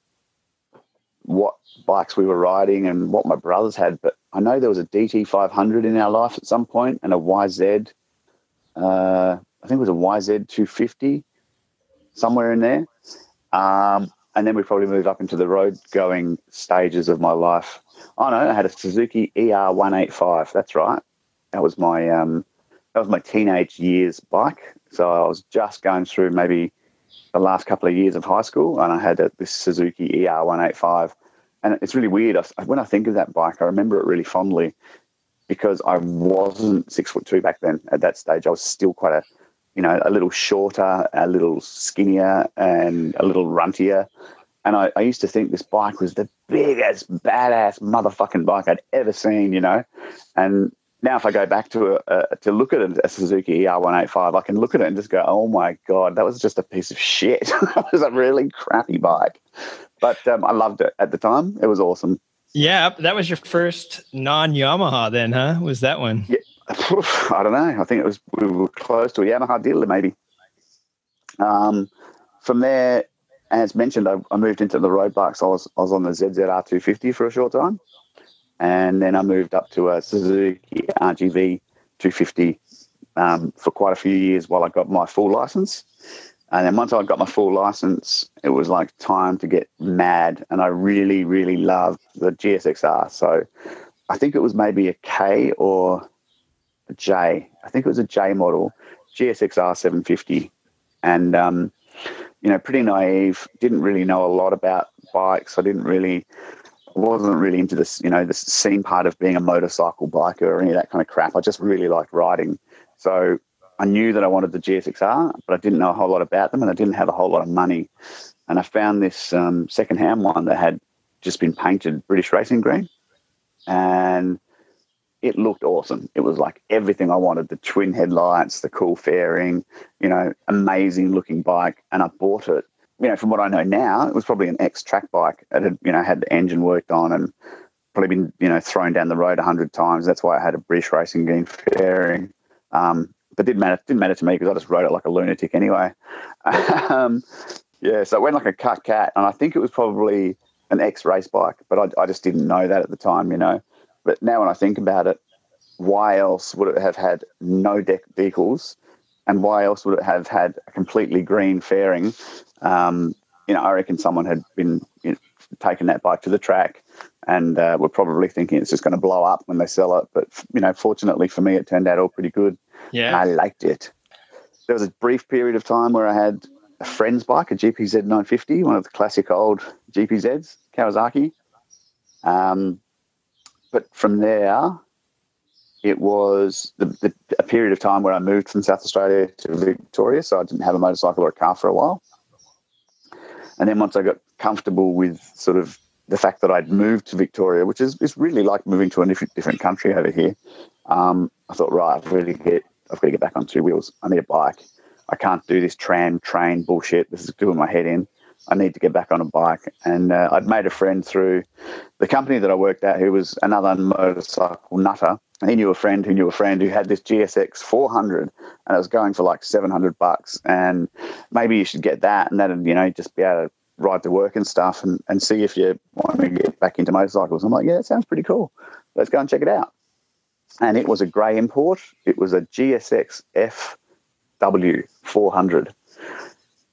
S2: what bikes we were riding and what my brothers had, but I know there was a DT 500 in our life at some point and a YZ. Uh, I think it was a YZ 250 somewhere in there. Um, and then we probably moved up into the road going stages of my life. I know I had a Suzuki ER 185. That's right. That was my um, that was my teenage years bike. So I was just going through maybe the last couple of years of high school, and I had a, this Suzuki ER 185. And it's really weird. I, when I think of that bike, I remember it really fondly because I wasn't six foot two back then. At that stage, I was still quite a you know, a little shorter, a little skinnier, and a little runtier. And I, I, used to think this bike was the biggest, badass motherfucking bike I'd ever seen, you know. And now, if I go back to a, a to look at a, a Suzuki ER185, I can look at it and just go, "Oh my god, that was just a piece of shit. [LAUGHS] that was a really crappy bike." But um, I loved it at the time. It was awesome.
S1: Yeah, that was your first non Yamaha, then, huh? Was that one?
S2: Yeah, I don't know. I think it was we were close to a Yamaha dealer, maybe. Um, from there, as mentioned, I, I, moved into the road bikes. I was I was on the ZZR 250 for a short time, and then I moved up to a Suzuki RGV 250 um, for quite a few years while I got my full license. And then once I got my full license, it was like time to get mad, and I really, really loved the GSXR. So I think it was maybe a K or a J. I think it was a J model, GSXR 750, and um, you know, pretty naive. Didn't really know a lot about bikes. I didn't really, wasn't really into this, you know, the scene part of being a motorcycle biker or any of that kind of crap. I just really liked riding. So I knew that I wanted the GSXR, but I didn't know a whole lot about them, and I didn't have a whole lot of money. And I found this um, secondhand one that had just been painted British racing green, and it looked awesome. It was like everything I wanted the twin headlights, the cool fairing, you know, amazing looking bike. And I bought it, you know, from what I know now, it was probably an ex track bike. It had, you know, had the engine worked on and probably been, you know, thrown down the road a hundred times. That's why I had a British Racing Green fairing. Um, but didn't matter, didn't matter to me because I just rode it like a lunatic anyway. [LAUGHS] um, yeah, so it went like a cut cat. And I think it was probably an ex race bike, but I, I just didn't know that at the time, you know. But now when I think about it, why else would it have had no deck decals? And why else would it have had a completely green fairing? Um, you know, I reckon someone had been you know, taking that bike to the track and uh, were probably thinking it's just going to blow up when they sell it. But, you know, fortunately for me, it turned out all pretty good.
S1: Yeah.
S2: I liked it. There was a brief period of time where I had a friend's bike, a GPZ 950, one of the classic old GPZs, Kawasaki. Um, but from there, it was the, the, a period of time where I moved from South Australia to Victoria, so I didn't have a motorcycle or a car for a while. And then once I got comfortable with sort of the fact that I'd moved to Victoria, which is, is really like moving to a different, different country over here, um, I thought, right, I've really get I've got to get back on two wheels. I need a bike. I can't do this tram train bullshit. This is doing my head in. I need to get back on a bike. And uh, I'd made a friend through the company that I worked at who was another motorcycle nutter. And he knew a friend who knew a friend who had this GSX 400 and it was going for like 700 bucks. And maybe you should get that and that'd, you know, just be able to ride to work and stuff and, and see if you want to get back into motorcycles. I'm like, yeah, that sounds pretty cool. Let's go and check it out. And it was a grey import. It was a GSX FW 400.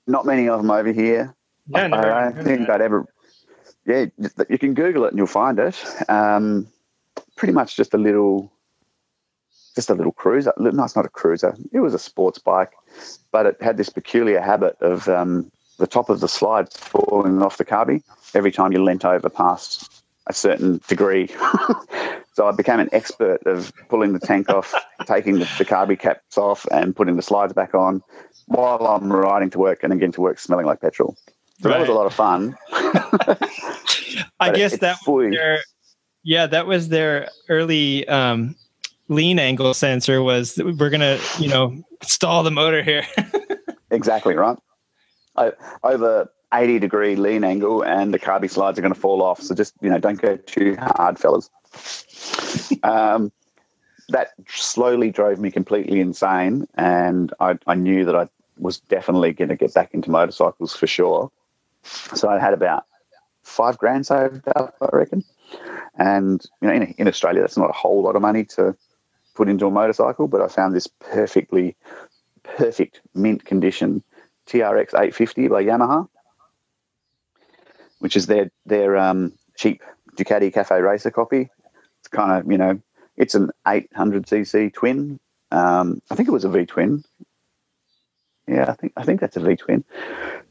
S2: Not many of them over here.
S1: Yeah,
S2: I, I think I'd ever. Yeah, you can Google it and you'll find it. Um, pretty much just a little, just a little cruiser. No, it's not a cruiser. It was a sports bike, but it had this peculiar habit of um, the top of the slide falling off the carby every time you leant over past a certain degree. [LAUGHS] So I became an expert of pulling the tank off, taking the, the carby caps off, and putting the slides back on while I'm riding to work and then getting to work smelling like petrol. So right. that was a lot of fun. [LAUGHS]
S1: I guess that was their, yeah, that was their early um, lean angle sensor was we're gonna you know stall the motor here. [LAUGHS]
S2: exactly right. I, over 80 degree lean angle and the carby slides are going to fall off. So just, you know, don't go too hard, fellas. [LAUGHS] um, that slowly drove me completely insane. And I, I knew that I was definitely going to get back into motorcycles for sure. So I had about five grand saved up, I reckon. And, you know, in, in Australia, that's not a whole lot of money to put into a motorcycle, but I found this perfectly perfect mint condition TRX 850 by Yamaha which is their their um, cheap Ducati Cafe Racer copy. It's kind of you know it's an 800cc twin. Um, I think it was a V twin. Yeah, I think I think that's a V twin.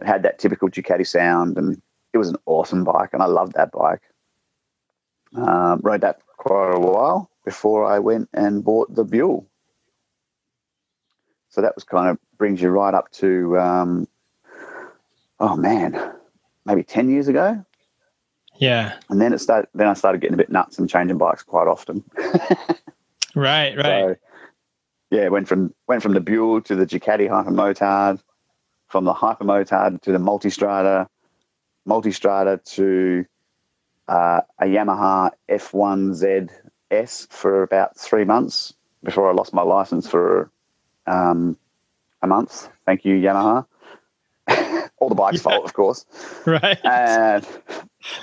S2: It had that typical Ducati sound, and it was an awesome bike, and I loved that bike. Um, rode that quite a while before I went and bought the Buell. So that was kind of brings you right up to, um, oh man, maybe 10 years ago.
S1: Yeah.
S2: And then it started, then I started getting a bit nuts and changing bikes quite often. [LAUGHS]
S1: right, right. So,
S2: yeah, went from went from the Buell to the Ducati Hyper Motard, from the Hyper Motard to the Multistrada, Multistrada to uh, a Yamaha F1ZS for about three months before I lost my license for um, a month. Thank you, Yamaha [LAUGHS] all the bike's yeah. fault, of course. [LAUGHS]
S1: Right.
S2: And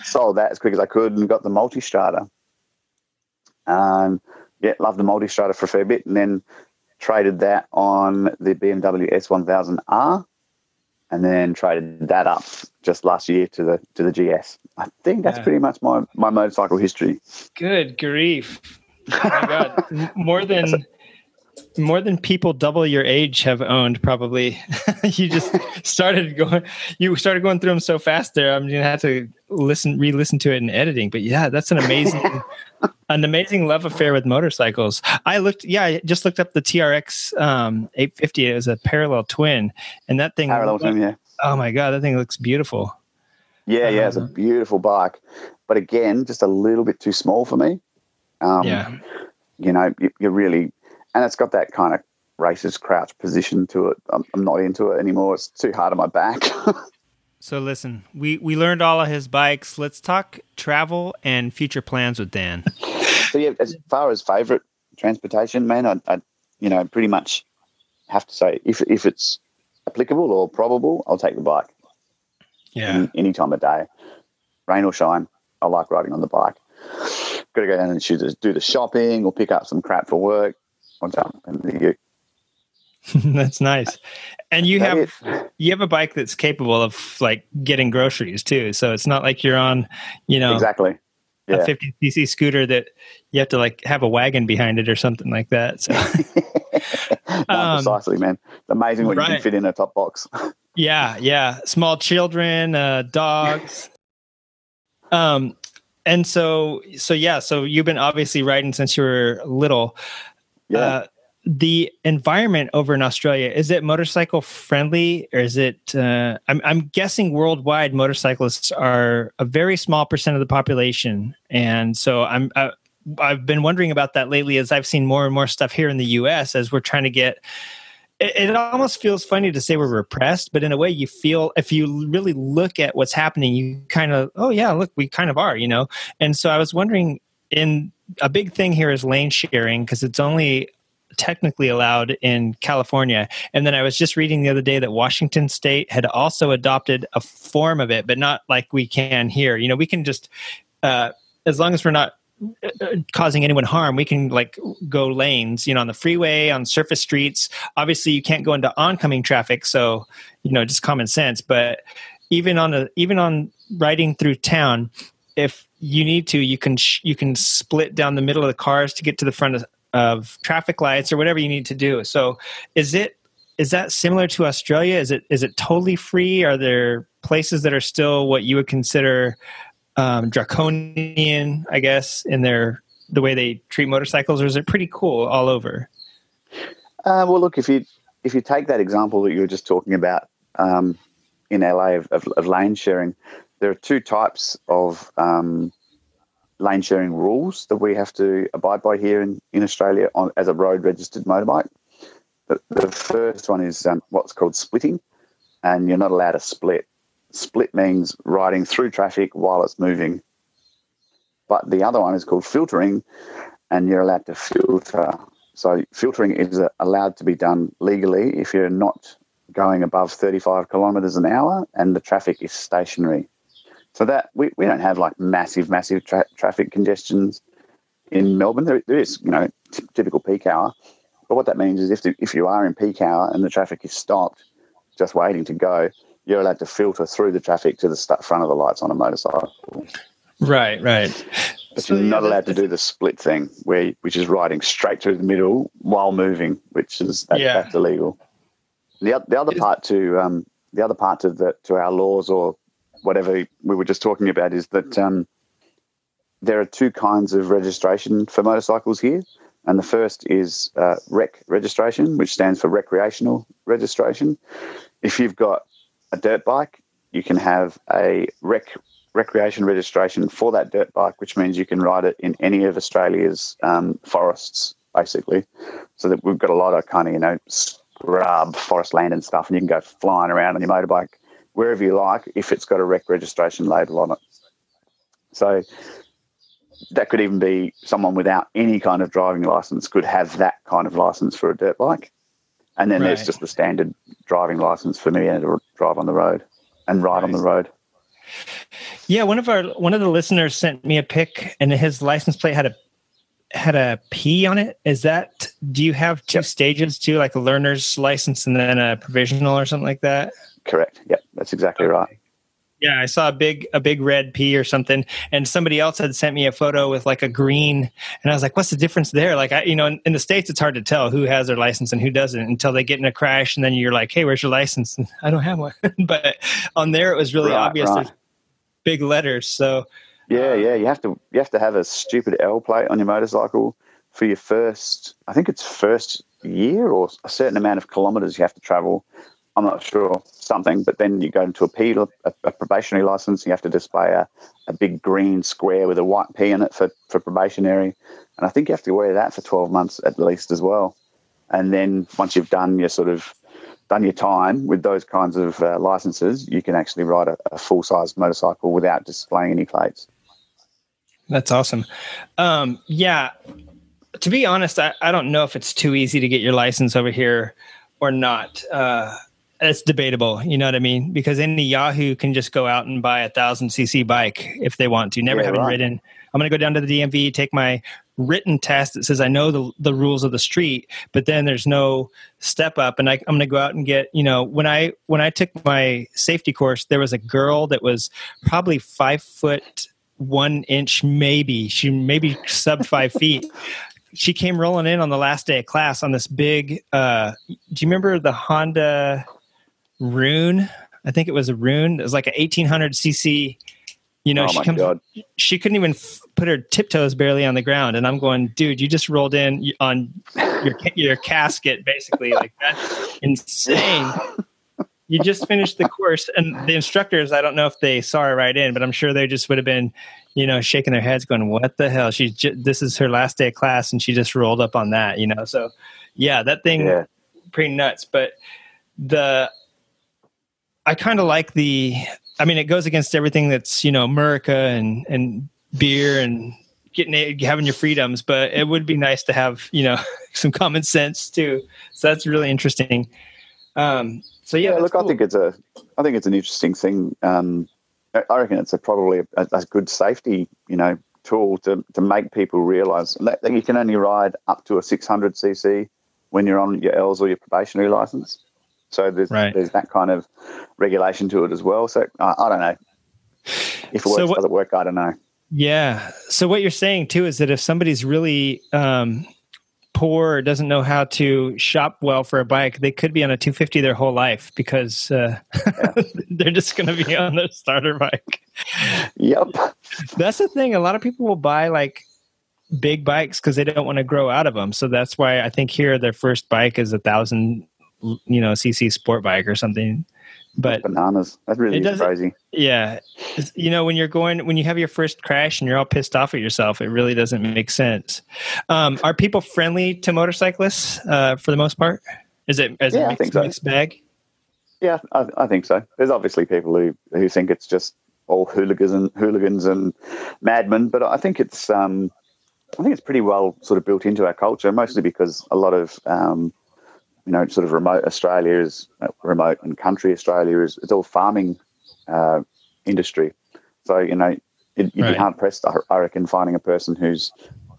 S2: sold that as quick as I could and got the Multistrada. Um, yeah, loved the Multistrada for a fair bit, and then traded that on the BMW S1000R, and then traded that up just last year to the to the GS. I think that's yeah. pretty much my my motorcycle history.
S1: Good grief! Oh my God, [LAUGHS] more than more than people double your age have owned probably [LAUGHS] you just started going you started going through them so fast there i'm gonna have to listen re-listen to it in editing but yeah that's an amazing [LAUGHS] an amazing love affair with motorcycles i looked yeah i just looked up the trx um, 850 it was a parallel twin and that thing
S2: parallel twin yeah
S1: oh my god that thing looks beautiful
S2: yeah yeah it's a uh-huh. beautiful bike but again just a little bit too small for me um, yeah you know you, you really and it's got that kind of racist crouch position to it. I'm, I'm not into it anymore. It's too hard on my back. [LAUGHS]
S4: so listen, we we learned all of his bikes. Let's talk travel and future plans with Dan. [LAUGHS]
S2: so yeah, as far as favorite transportation, man, I, I you know pretty much have to say if if it's applicable or probable, I'll take the bike.
S1: Yeah, any,
S2: any time of day, rain or shine, I like riding on the bike. Got to go down and do the shopping or pick up some crap for work on top and the [LAUGHS]
S1: that's nice. And you that have is. [LAUGHS] you have a bike that's capable of like getting groceries too. So it's not like you're on, you know,
S2: exactly
S1: yeah. a 50 cc scooter that you have to like have a wagon behind it or something like that. So [LAUGHS]
S2: no, um, precisely, man. It's amazing what right. you can fit in a top box.
S1: yeah, yeah. Small children, uh, dogs. um, and so so yeah, so you've been obviously riding since you were little.
S2: Yeah. Uh,
S1: the environment over in Australia is it motorcycle friendly or is it? Uh, I'm, I'm guessing worldwide motorcyclists are a very small percent of the population, and so I'm. I, I've been wondering about that lately as I've seen more and more stuff here in the U.S. as we're trying to get. It, it almost feels funny to say we're repressed, but in a way, you feel if you really look at what's happening, you kind of, oh yeah, look, we kind of are, you know. And so I was wondering in a big thing here is lane sharing because it's only technically allowed in California. And then I was just reading the other day that Washington State had also adopted a form of it, but not like we can here. You know, we can just, uh, as long as we're not uh, causing anyone harm we can like go lanes you know on the freeway on surface streets obviously you can't go into oncoming traffic so you know just common sense but even on a even on riding through town if you need to, you can sh- you can split down the middle of the cars to get to the front of, of traffic lights or whatever you need to do. So, is it is that similar to Australia? Is it is it totally free? Are there places that are still what you would consider um, draconian, I guess, in their the way they treat motorcycles, or is it pretty cool all over?
S2: Uh, well, look if you if you take that example that you were just talking about um, in LA of, of, of, lane sharing, there are two types of um, lane sharing rules that we have to abide by here in, in Australia on, as a road registered motorbike. The, the first one is um, what's called splitting, and you're not allowed to split. Split means riding through traffic while it's moving. But the other one is called filtering, and you're allowed to filter. So filtering is uh, allowed to be done legally if you're not going above 35 kilometres an hour and the traffic is stationary. So that we, we don't have like massive, massive tra- traffic congestions in Melbourne. There, there is, you know, t- typical peak hour. But what that means is if, the, if you are in peak hour and the traffic is stopped, just waiting to go, you're allowed to filter through the traffic to the front of the lights on a motorcycle.
S1: Right, right.
S2: But so, you're not allowed to do the split thing, where which is riding straight through the middle while moving, which is that, yeah. that's illegal. The, the other part to um, the other part to the to our laws or whatever we were just talking about is that um, there are two kinds of registration for motorcycles here. And the first is uh, REC registration, which stands for recreational registration. If you've got a dirt bike, you can have a rec recreation registration for that dirt bike, which means you can ride it in any of Australia's um, forests, basically. So that we've got a lot of kind of you know scrub, forest land and stuff, and you can go flying around on your motorbike wherever you like if it's got a rec registration label on it. So that could even be someone without any kind of driving license could have that kind of license for a dirt bike. And then right. there's just the standard driving license for me to drive on the road and ride on the road.
S1: Yeah, one of our one of the listeners sent me a pic, and his license plate had a had a P on it. Is that do you have two yep. stages too, like a learner's license and then a provisional or something like that?
S2: Correct. Yep, that's exactly okay. right.
S1: Yeah, I saw a big a big red P or something, and somebody else had sent me a photo with like a green, and I was like, "What's the difference there?" Like, I, you know, in, in, the states, it's hard to tell who has their license and who doesn't until they get in a crash, and then you're like, "Hey, where's your license?" And [LAUGHS] I don't have one, [LAUGHS] but on there it was really right, obvious. Right. There's big letters, so
S2: yeah, yeah, you have to you have to have a stupid L plate on your motorcycle for your first. I think it's first year or a certain amount of kilometres you have to travel I'm not sure something, but then you go into a P, a, a probationary license. You have to display a, a big green square with a white P in it for, for probationary, and I think you have to wear that for 12 months at least as well. And then once you've done your sort of done your time with those kinds of uh, licenses, you can actually ride a, a full size motorcycle without displaying any plates.
S1: That's awesome. Um, yeah, to be honest, I, I don't know if it's too easy to get your license over here or not. Uh, it's debatable. You know what I mean? Because any Yahoo can just go out and buy a thousand cc bike if they want to. Never yeah, having right. ridden. I'm going to go down to the DMV, take my written test that says I know the the rules of the street, but then there's no step up, and I, I'm going to go out and get. You know, when I when I took my safety course, there was a girl that was probably five foot one inch, maybe she maybe sub five [LAUGHS] feet. She came rolling in on the last day of class on this big. Uh, do you remember the Honda? Rune. I think it was a Rune. It was like an 1800 cc. You know, oh she comes. God. She couldn't even f- put her tiptoes barely on the ground, and I'm going, dude, you just rolled in on your your casket, basically. Like that's insane. you just finished the course, and the instructors. I don't know if they saw her right in, but I'm sure they just would have been, you know, shaking their heads, going, "What the hell?" She's just, this is her last day of class, and she just rolled up on that. You know, so yeah, that thing yeah. pretty nuts. But the I kind of like the. I mean, it goes against everything that's you know America and and beer and getting having your freedoms, but it would be nice to have you know [LAUGHS] some common sense too. So that's really interesting. Um, so yeah,
S2: yeah look, cool. I think it's a, I think it's an interesting thing. Um, I reckon it's a probably a, a, good safety, you know, tool to to make people realise that, that you can only ride up to a 600 cc when you're on your L's or your probationary license. So there's right. there's that kind of regulation to it as well. So I, I don't know if it works. So what, does it work? I don't know.
S1: Yeah. So what you're saying too is that if somebody's really um, poor or doesn't know how to shop well for a bike, they could be on a 250 their whole life because uh, yeah. [LAUGHS] they're just going to be on their starter bike.
S2: Yep.
S1: That's the thing. A lot of people will buy like big bikes because they don't want to grow out of them. So that's why I think here their first bike is a thousand, you know, cc sport bike or something. But
S2: bananas. That really
S1: It
S2: is
S1: doesn't-
S2: crazy.
S1: yeah, you know, when you're going, when you have your first crash and you're all pissed off at yourself, it really doesn't make sense. Um, are people friendly to motorcyclists uh, for the most part? Is it as
S2: Yeah,
S1: a mixed,
S2: so.
S1: mixed bag?
S2: Yeah, I, I think so. There's obviously people who, who think it's just all hooligans and hooligans and madmen, but I think it's um, I think it's pretty well sort of built into our culture, mostly because a lot of um, you know sort of remote Australia is uh, remote and country Australia is it's all farming uh, industry. So you know it, you'd
S1: Right.
S2: be hard pressed, I, reckon, finding a person who's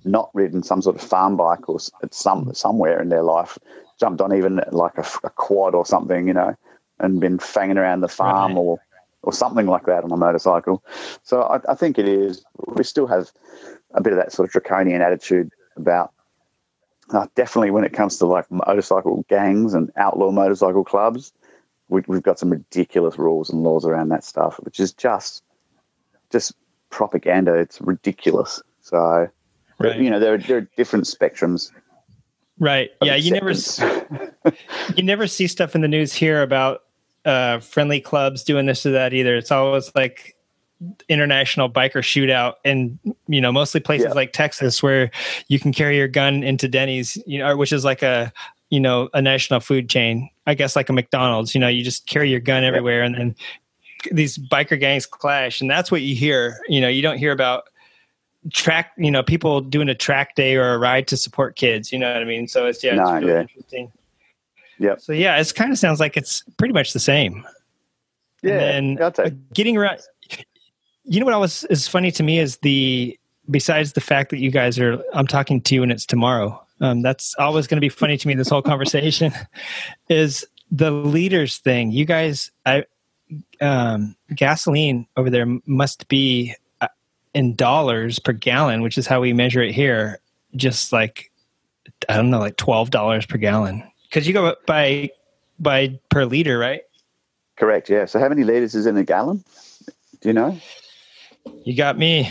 S2: not ridden some sort of farm bike or some somewhere in their life, jumped on even like a quad or something, you know, and been fanging around the farm
S1: Right.
S2: or or something like that on a motorcycle. So I, I think it is. We still have a bit of that sort of draconian attitude about. Uh, definitely, when it comes to like motorcycle gangs and outlaw motorcycle clubs, we, we've got some ridiculous rules and laws around that stuff, which is just just propaganda. It's ridiculous. So,
S1: Right.
S2: you know, there are, there are different spectrums.
S1: Right. Yeah. You never you never see stuff in the news here about uh, friendly clubs doing this or that either. It's always like international biker shootout, and you know mostly places
S2: Yeah.
S1: like Texas where you can carry your gun into Denny's, you know, which is like a you know a national food chain. I guess like a McDonald's. You know, you just carry your gun everywhere, and then these biker gangs clash, and that's what you hear. You know, you don't hear about track you know people doing a track day or a ride to support kids you know what i mean so it's yeah it's
S2: No,
S1: really
S2: yeah.
S1: interesting
S2: Yep.
S1: so yeah, it kind of sounds like it's pretty much the same.
S2: Yeah,
S1: and then uh, getting around. You know what was is funny to me is the besides the fact that you guys are I'm talking to you and it's tomorrow. Um, that's always going to be funny to me. This whole conversation [LAUGHS] is the leaders thing. You guys, I um, gasoline over there must be uh, in dollars per gallon, which is how we measure it here. Just like I don't know, like twelve dollars per gallon because you go by by per liter, right?
S2: Correct. Yeah. So how many liters is in a gallon? Do you know?
S1: You got me.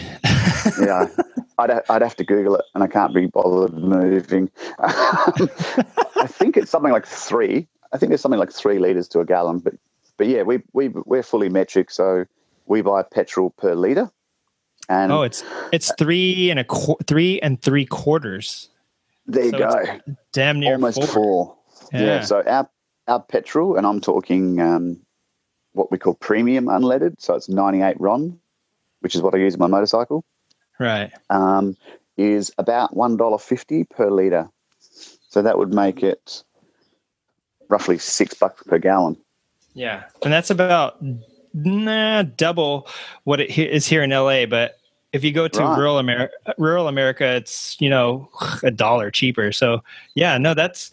S2: Yeah. [LAUGHS] I'd, ha- I'd have to Google it, and I can't be bothered moving. [LAUGHS] I think it's something like three. I think there's something like three liters to a gallon, but but yeah, we we we're fully metric, so we buy petrol per liter. And
S1: Oh, it's it's three and a qu- three and three quarters.
S2: there you
S1: so
S2: go,
S1: Damn near
S2: almost
S1: four.
S2: four.
S1: Yeah.
S2: Yeah. So our our petrol, and I'm talking um, what we call premium unleaded. So it's 98 RON, which is what I use in my motorcycle.
S1: Right.
S2: um, is about one dollar fifty per liter. So that would make it roughly six bucks per gallon.
S1: Yeah, and that's about nah, double what it is here in LA. But if you go to
S2: Right.
S1: rural America, rural America, it's you know a dollar cheaper. So yeah, no, that's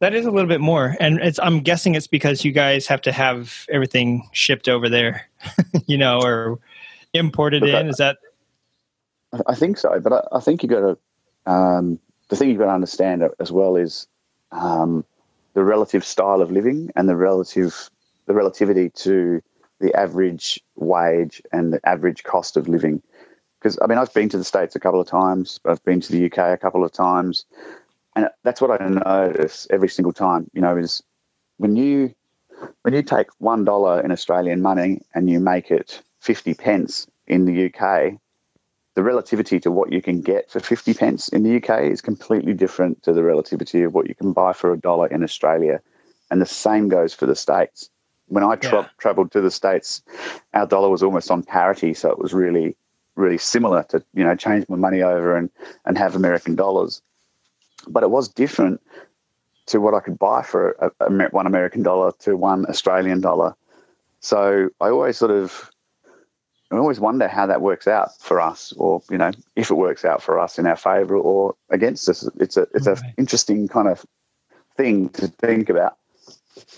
S1: that is a little bit more, and it's I'm guessing it's because you guys have to have everything shipped over there, [LAUGHS] you know, or imported
S2: Look,
S1: in.
S2: I-
S1: Is that
S2: I- I think so, but I, I think you got to. Um, the thing you've got to understand as well is um, the relative style of living and the relative the relativity to the average wage and the average cost of living. Because I mean, I've been to the states a couple of times. I've been to the UK a couple of times, and that's what I notice every single time. You know, is when you when you take one dollar in Australian money and you make it fifty pence in the UK, the relativity to what you can get for 50 pence in the UK is completely different to the relativity of what you can buy for a dollar in Australia. And the same goes for the States. When I tra-
S1: Yeah.
S2: traveled to the States, our dollar was almost on parity. So it was really, really similar to, you know, change my money over and, and have American dollars. But it was different to what I could buy for a, a, one American dollar to one Australian dollar. So I always sort of I always wonder how that works out for us, or you know, if it works out for us in our favour or against us. It's a it's
S1: Right.
S2: a interesting kind of thing to think about.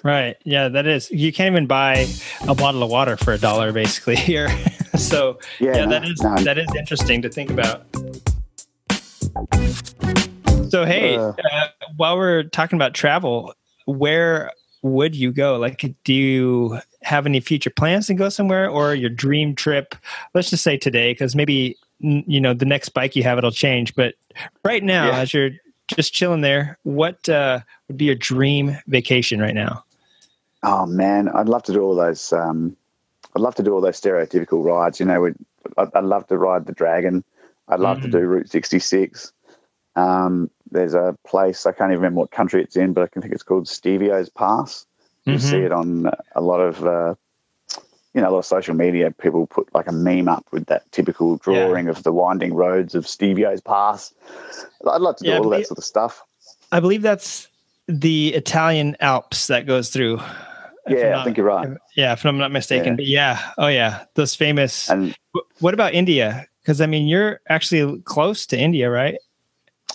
S1: Right. Yeah, that is. You can't even buy a bottle of water for a dollar basically [LAUGHS] here. so
S2: Yeah,
S1: yeah,
S2: no,
S1: that is
S2: no.
S1: that is interesting to think about. So hey,
S2: Uh.
S1: uh, while we're talking about travel, where would you go? Like, do you have any future plans to go somewhere, or your dream trip? Let's just say today, because maybe you know the next bike you have it'll change. But right now, yeah. as you're just chilling there, what uh, would be your dream vacation right now?
S2: Oh man, I'd love to do all those. Um, I'd love to do all those stereotypical rides. You know, I'd, I'd love to ride the Dragon. I'd love mm. to do Route 66. Um, there's a place I can't even remember what country it's in, but I can think it's called Stelvio's Pass. You mm-hmm. see it on a lot of uh, you know a lot of social media. People put like a meme up with that typical drawing yeah. of the winding roads of Stelvio's Pass. I'd like to do yeah, all believe, that sort of stuff.
S1: I believe that's the Italian Alps that goes through.
S2: Yeah, not, I think you're right.
S1: Yeah, if I'm not mistaken. Yeah. But yeah, oh yeah, those famous. And what about India? Because I mean, you're actually close to India, right?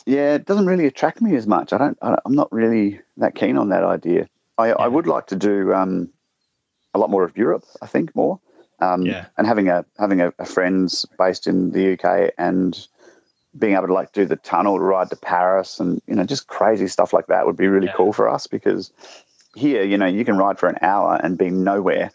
S2: Yeah, it doesn't really attract me as much. I don't. I, am not really that keen on that idea. I, yeah. I would like to do um, a lot more of Europe. I think more. Um, yeah. And having a having a, a friends based in the UK and being able to like do the tunnel to ride to Paris and you know just crazy stuff like that would be really yeah. cool for us because here you know you can ride for an hour and be nowhere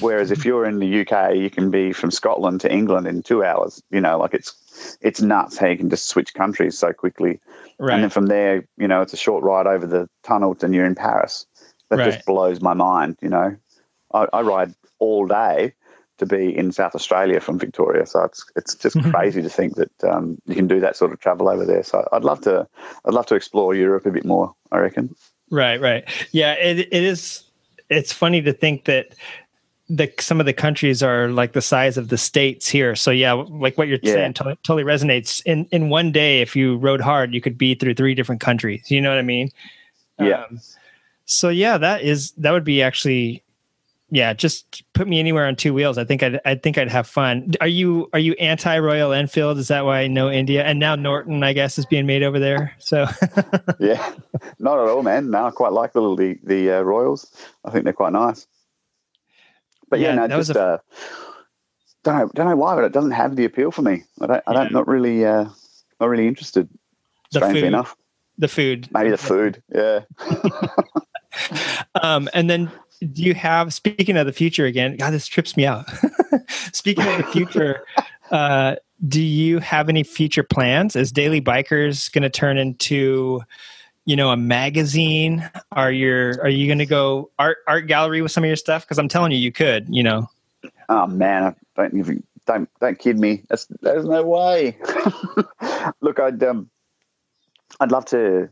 S2: whereas if you're in the UK you can be from Scotland to England in 2 hours you know like it's it's nuts how you can just switch countries so quickly right. and then from there you know it's a short ride over the tunnel and you're in Paris that right. just blows my mind you know I, I ride all day to be in South Australia from Victoria. So it's it's just [LAUGHS] crazy to think that um, you can do that sort of travel over there. So I'd love to I'd love to explore Europe a bit more. I reckon.
S1: Right, right, yeah. It it is. It's funny to think that the some of the countries are like the size of the states here. So yeah, like what you're yeah. saying totally, totally resonates. In in one day, if you rode hard, you could be through three different countries. You know what I mean?
S2: Yeah. Um,
S1: so yeah, that is that would be actually yeah, just put me anywhere on two wheels. I think I'd I think I'd have fun. Are you are you anti Royal Enfield? Is that why no India and now Norton? I guess is being made over there. So [LAUGHS]
S2: yeah, not at all, man. No, I quite like the the, the uh, Royals. I think they're quite nice. But yeah, yeah no, just a... uh, don't know don't know why, but it doesn't have the appeal for me. I don't I don't yeah. not really uh, not really interested. Strangely enough,
S1: the food,
S2: maybe the food. Yeah. [LAUGHS]
S1: um, and then do you have speaking of the future again god this trips me out [LAUGHS] speaking of the future [LAUGHS] uh, do you have any future plans is daily bikers going to turn into you know a magazine? Are you are you going to go art art gallery with some of your stuff? Because i'm telling you you could you know.
S2: Oh man don't even don't don't kid me. That's, there's no way. [LAUGHS] Look i'd um i'd love to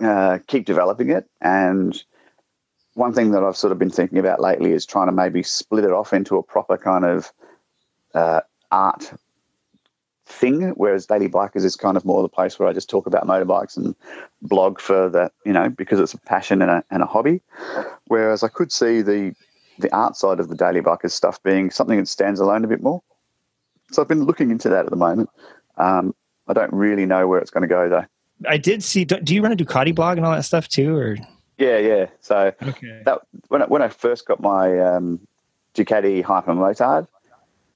S2: uh, keep developing it. And one thing that I've sort of been thinking about lately is trying to maybe split it off into a proper kind of uh, art thing, whereas Daily Bikers is kind of more the place where I just talk about motorbikes and blog for the, you know, because it's a passion and a, and a hobby. Whereas I could see the the art side of the Daily Bikers stuff being something that stands alone a bit more. So I've been looking into that at the moment. Um, I don't really know where it's going to go though.
S1: I did see. Do you run a Ducati blog and all that stuff too, or?
S2: Yeah, yeah. So okay. that when I, when I first got my um, Ducati Hyper Motard,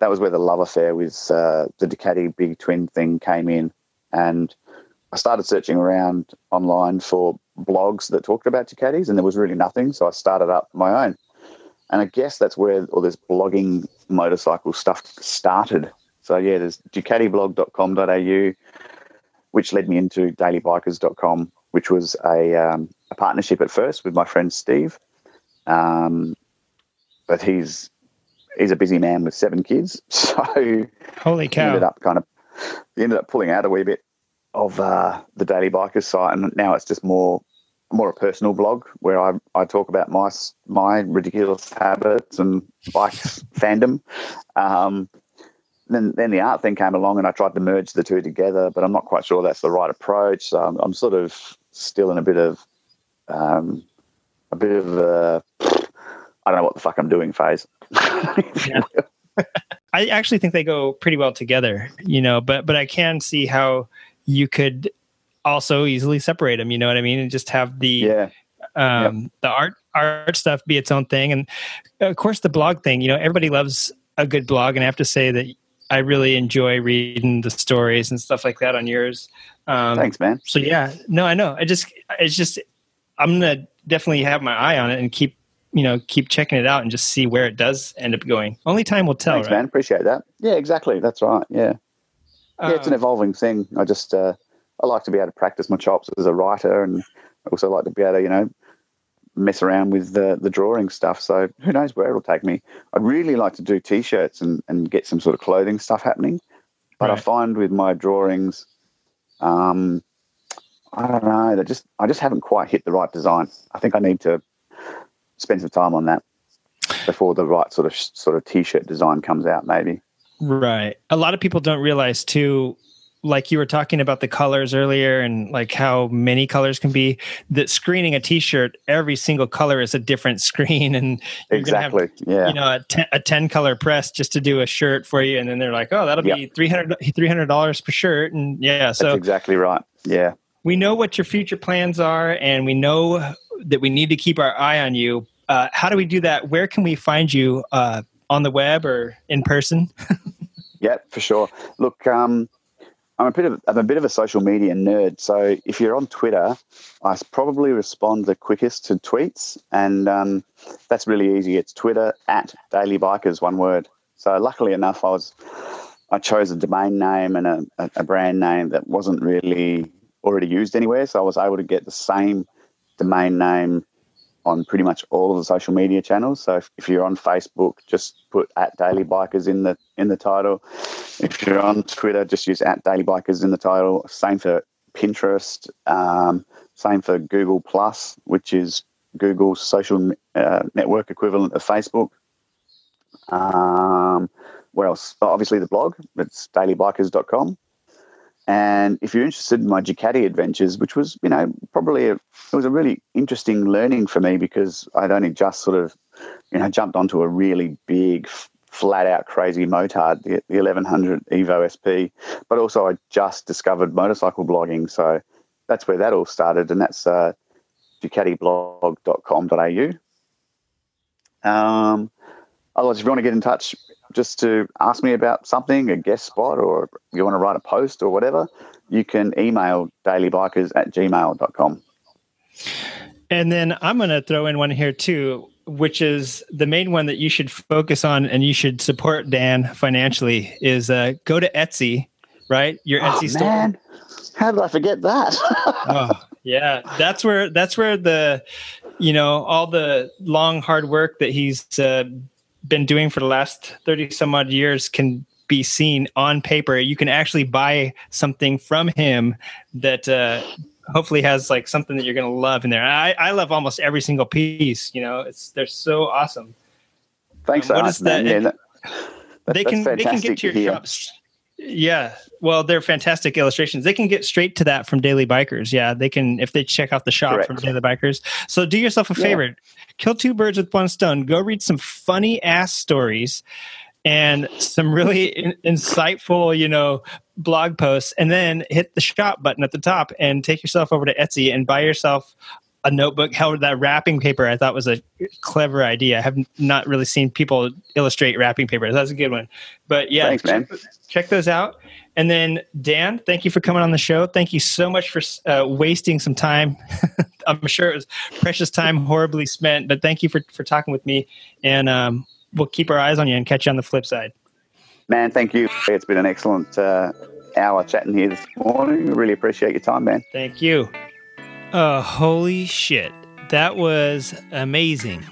S2: that was where the love affair with uh, the Ducati Big Twin thing came in, and I started searching around online for blogs that talked about Ducatis, and there was really nothing. So I started up my own, and I guess that's where all this blogging motorcycle stuff started. So yeah, there's DucatiBlog.com.au, which led me into DailyBikers.com, which was a um, a partnership at first with my friend Steve, um, but he's he's a busy man with seven kids, [LAUGHS] so
S1: holy cow!
S2: ended up kind of he ended up pulling out a wee bit of uh, the Daily Bikers site, and now it's just more more a personal blog where I, I talk about my my ridiculous habits and bikes [LAUGHS] fandom. Um, then then the art thing came along, and I tried to merge the two together, but I'm not quite sure that's the right approach. So I'm, I'm sort of still in a bit of um, a bit of a I don't know what the fuck I'm doing phase. [LAUGHS]
S1: I actually think they go pretty well together, you know, but but I can see how you could also easily separate them, you know what I mean, and just have the
S2: yeah.
S1: um yep. the art art stuff be its own thing and of course the blog thing, you know, everybody loves a good blog and I have to say that I really enjoy reading the stories and stuff like that on yours.
S2: Um, Thanks, man.
S1: So yeah, no, I know. I just, it's just, I'm gonna definitely have my eye on it and keep you know keep checking it out and just see where it does end up going. Only time will tell.
S2: Thanks,
S1: right?
S2: man. Appreciate that. Yeah, exactly. That's right. Yeah, yeah. It's an
S1: Um,
S2: evolving thing. I just uh, I like to be able to practice my chops as a writer, and I also like to be able to you know mess around with the the drawing stuff. So who knows where it'll take me? I'd really like to do t-shirts and and get some sort of clothing stuff happening, but I find with my drawings, um, I don't know. They just I just haven't quite hit the right design. I think I need to spend some time on that before the right sort of sort of t-shirt design comes out. Maybe.
S1: Right. A lot of people don't realize too, like you were talking about the colors earlier and like how many colors can be, that screening a t-shirt, every single color is a different [LAUGHS] screen. And you're
S2: Exactly.
S1: Gonna
S2: yeah.
S1: have, you know, a 10, a 10 color press just to do a shirt for you. And then they're like, oh, that'll be 300 $300 per shirt. And yeah, so
S2: That's exactly right. Yeah.
S1: we know what your future plans are and we know that we need to keep our eye on you. Uh, how do we do that? Where can we find you uh, on the web or in person? [LAUGHS]
S2: Yeah, for sure. Look, um, I'm a bit of I'm a bit of a social media nerd. So if you're on Twitter, I probably respond the quickest to tweets, and um, that's really easy. It's Twitter at Daily Bikers, one word. So luckily enough, I was I chose a domain name and a, a, a brand name that wasn't really already used anywhere. So I was able to get the same domain name on pretty much all of the social media channels. So if, if you're on Facebook, just put at Daily Bikers in the in the title. If you're on Twitter, just use at Daily Bikers in the title. Same for Pinterest. Um, same for Google Plus, which is Google's social uh, network equivalent of Facebook. Um, where else? Obviously, the blog. It's dailybikers.com. And if you're interested in my Ducati adventures, which was, you know, probably a, it was a really interesting learning for me because I'd only just sort of, you know, jumped onto a really big, flat out crazy motard, the, the 1100 Evo SP, but also I just discovered motorcycle blogging. So that's where that all started. And that's uh, ducatiblog.com.au. Um, otherwise, if you want to get in touch just to ask me about something, a guest spot, or you want to write a post or whatever, you can email dailybikers at gmail.com.
S1: And then I'm going to throw in one here too, which is the main one that you should focus on and you should support Dan financially is uh, go to Etsy, right? Your Etsy
S2: oh,
S1: store.
S2: man. How did I forget that? [LAUGHS]
S1: oh, yeah, that's where that's where the you know all the long hard work that he's uh, been doing for the last 30 some odd years can be seen on paper. You can actually buy something from him that uh, hopefully has like something that you're going to love in there. I, I love almost every single piece. You know, it's they're so awesome.
S2: Thanks
S1: Um,
S2: so
S1: what
S2: much,
S1: is that?
S2: Yeah, that- that-
S1: they can they can get to your shops. Yeah, well, they're fantastic illustrations. They can get straight to that from Daily Bikers. Yeah, they can if they check out the shop
S2: Correct.
S1: from Daily Bikers. So do yourself a
S2: Yeah.
S1: favor, kill two birds with one stone. Go read some funny ass stories and some really in- insightful, you know, blog posts, and then hit the shop button at the top and take yourself over to Etsy and buy yourself a notebook held that wrapping paper. I thought was a clever idea. I have not really seen people illustrate wrapping paper. That's a good one. But yeah,
S2: Thanks, man.
S1: check, check those out. And then Dan, thank you for coming on the show. Thank you so much for uh, wasting some time. [LAUGHS] I'm sure it was precious time, horribly spent. But thank you for for talking with me, and um, we'll keep our eyes on you and catch you on the flip side.
S2: Man, thank you. It's been an excellent uh, hour chatting here this morning. Really appreciate your time, man.
S1: Thank you. Uh, holy shit. That was amazing.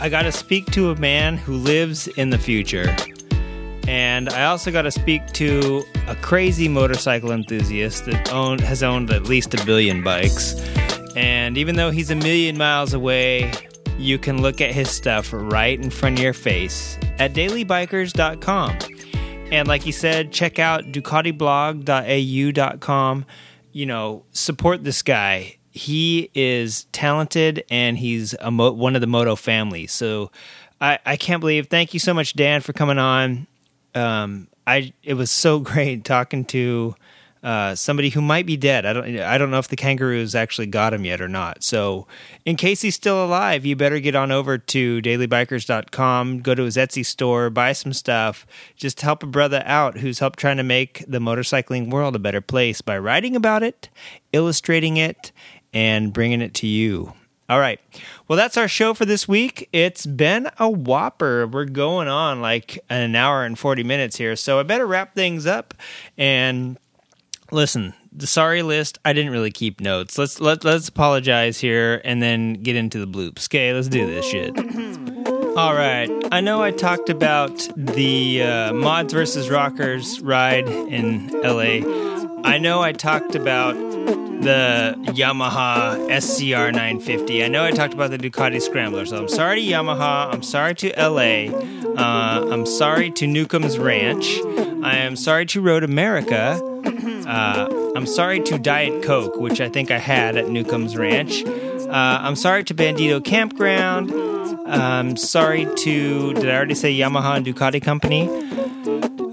S1: I got to speak to a man who lives in the future. And I also got to speak to a crazy motorcycle enthusiast that own, has owned at least a billion bikes. And even though he's a million miles away, you can look at his stuff right in front of your face at dailybikers.com. And like he said, check out ducatiblog.au.com. You know, support this guy. He is talented and he's a mo- one of the Moto family. So I, I can't believe. Thank you so much, Dan, for coming on. Um, I it was so [LAUGHS] great talking to uh, somebody who might be dead. I don't I don't know if the kangaroos actually got him yet or not. So in case he's still alive, you better get on over to dailybikers.com, go to his Etsy store, buy some stuff. Just help a brother out who's helped trying to make the motorcycling world a better place by writing about it, illustrating it, and bringing it to you. All right. Well, that's our show for this week. It's been a whopper. We're going on like an hour and 40 minutes here. So I better wrap things up and listen. The sorry list, I didn't really keep notes. Let's let, let's apologize here and then get into the bloops. Okay, let's do this shit. All right. I know I talked about the uh, mods versus rockers ride in LA. I know I talked about the Yamaha SCR 950. I know I talked about the Ducati Scrambler, so I'm sorry to Yamaha. I'm sorry to LA. Uh, I'm sorry to Newcomb's Ranch. I am sorry to Road America. Uh, I'm sorry to Diet Coke, which I think I had at Newcomb's Ranch. Uh, I'm sorry to Bandido Campground. I'm sorry to, did I already say Yamaha and Ducati Company?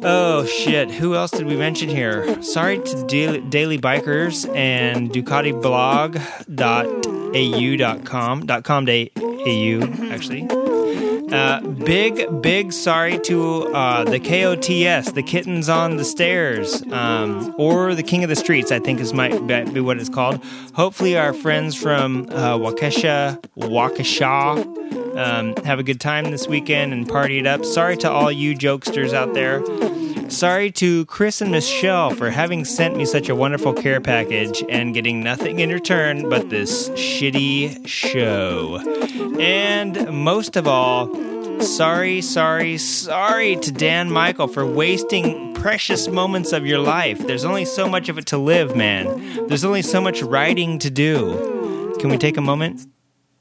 S1: Oh shit! Who else did we mention here? Sorry to Daily, Bikers and DucatiBlog.au.com com au actually. Uh, big big sorry to uh, the KOTS, the kittens on the stairs, um, or the King of the Streets. I think is might be what it's called. Hopefully, our friends from uh, Waukesha, Waukesha. Um, have a good time this weekend and party it up. Sorry to all you jokesters out there. Sorry to Chris and Michelle for having sent me such a wonderful care package and getting nothing in return but this shitty show. And most of all, sorry, sorry, sorry to Dan Michael for wasting precious moments of your life. There's only so much of it to live, man. There's only so much writing to do. Can we take a moment?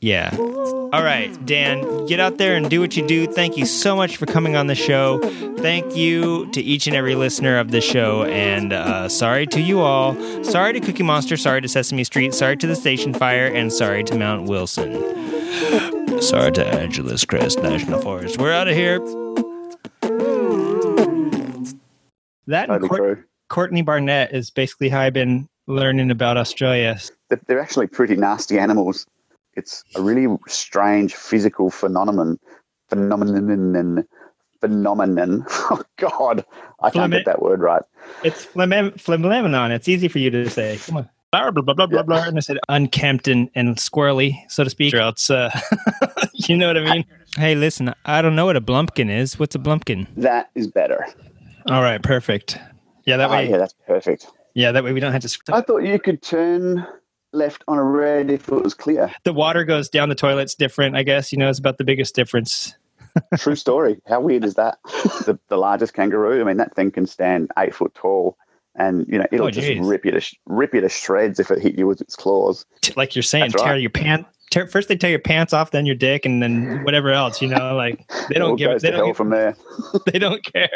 S1: Yeah. All right, Dan, get out there and do what you do. Thank you so much for coming on the show. Thank you to each and every listener of the show. And uh, sorry to you all. Sorry to Cookie Monster. Sorry to Sesame Street. Sorry to the Station Fire. And sorry to Mount Wilson. Sorry to Angeles Crest National Forest. We're out of here. That Courtney Barnett is basically how I've been learning about Australia.
S2: They're actually pretty nasty animals. It's a really strange physical phenomenon. Phenomenon. Phenomenon. [LAUGHS] Oh, God. I can't
S1: Phlegma-
S2: get that word right.
S1: It's phlegm- phlegmon. It's easy for you to say. Come on. Blah, blah, blah, blah, blah, blah. And I said unkempt and, and squirrely, so to speak. Or else, uh, [LAUGHS] you know what I mean? Hey, listen, I don't know what a blumpkin is. What's a blumpkin?
S2: That is better.
S1: All right, perfect. Yeah, that
S2: Oh,
S1: way.
S2: yeah, that's perfect.
S1: Yeah, that way we don't have to.
S2: I thought you could turn left on a red if it was clear.
S1: The water goes down the toilet's different. I guess you know it's about the biggest difference. [LAUGHS]
S2: True story. How weird is that? The, the largest kangaroo. I mean, that thing can stand eight foot tall, and you know it'll
S1: Oh,
S2: just
S1: geez.
S2: rip you to sh- rip you to shreds if it hit you with its claws.
S1: Like you're saying,
S2: That's
S1: tear
S2: right.
S1: your pants. Tear, first they tear your pants off, then your dick, and then whatever else. You know, like they don't give. They don't.
S2: from there. [LAUGHS]
S1: They don't care.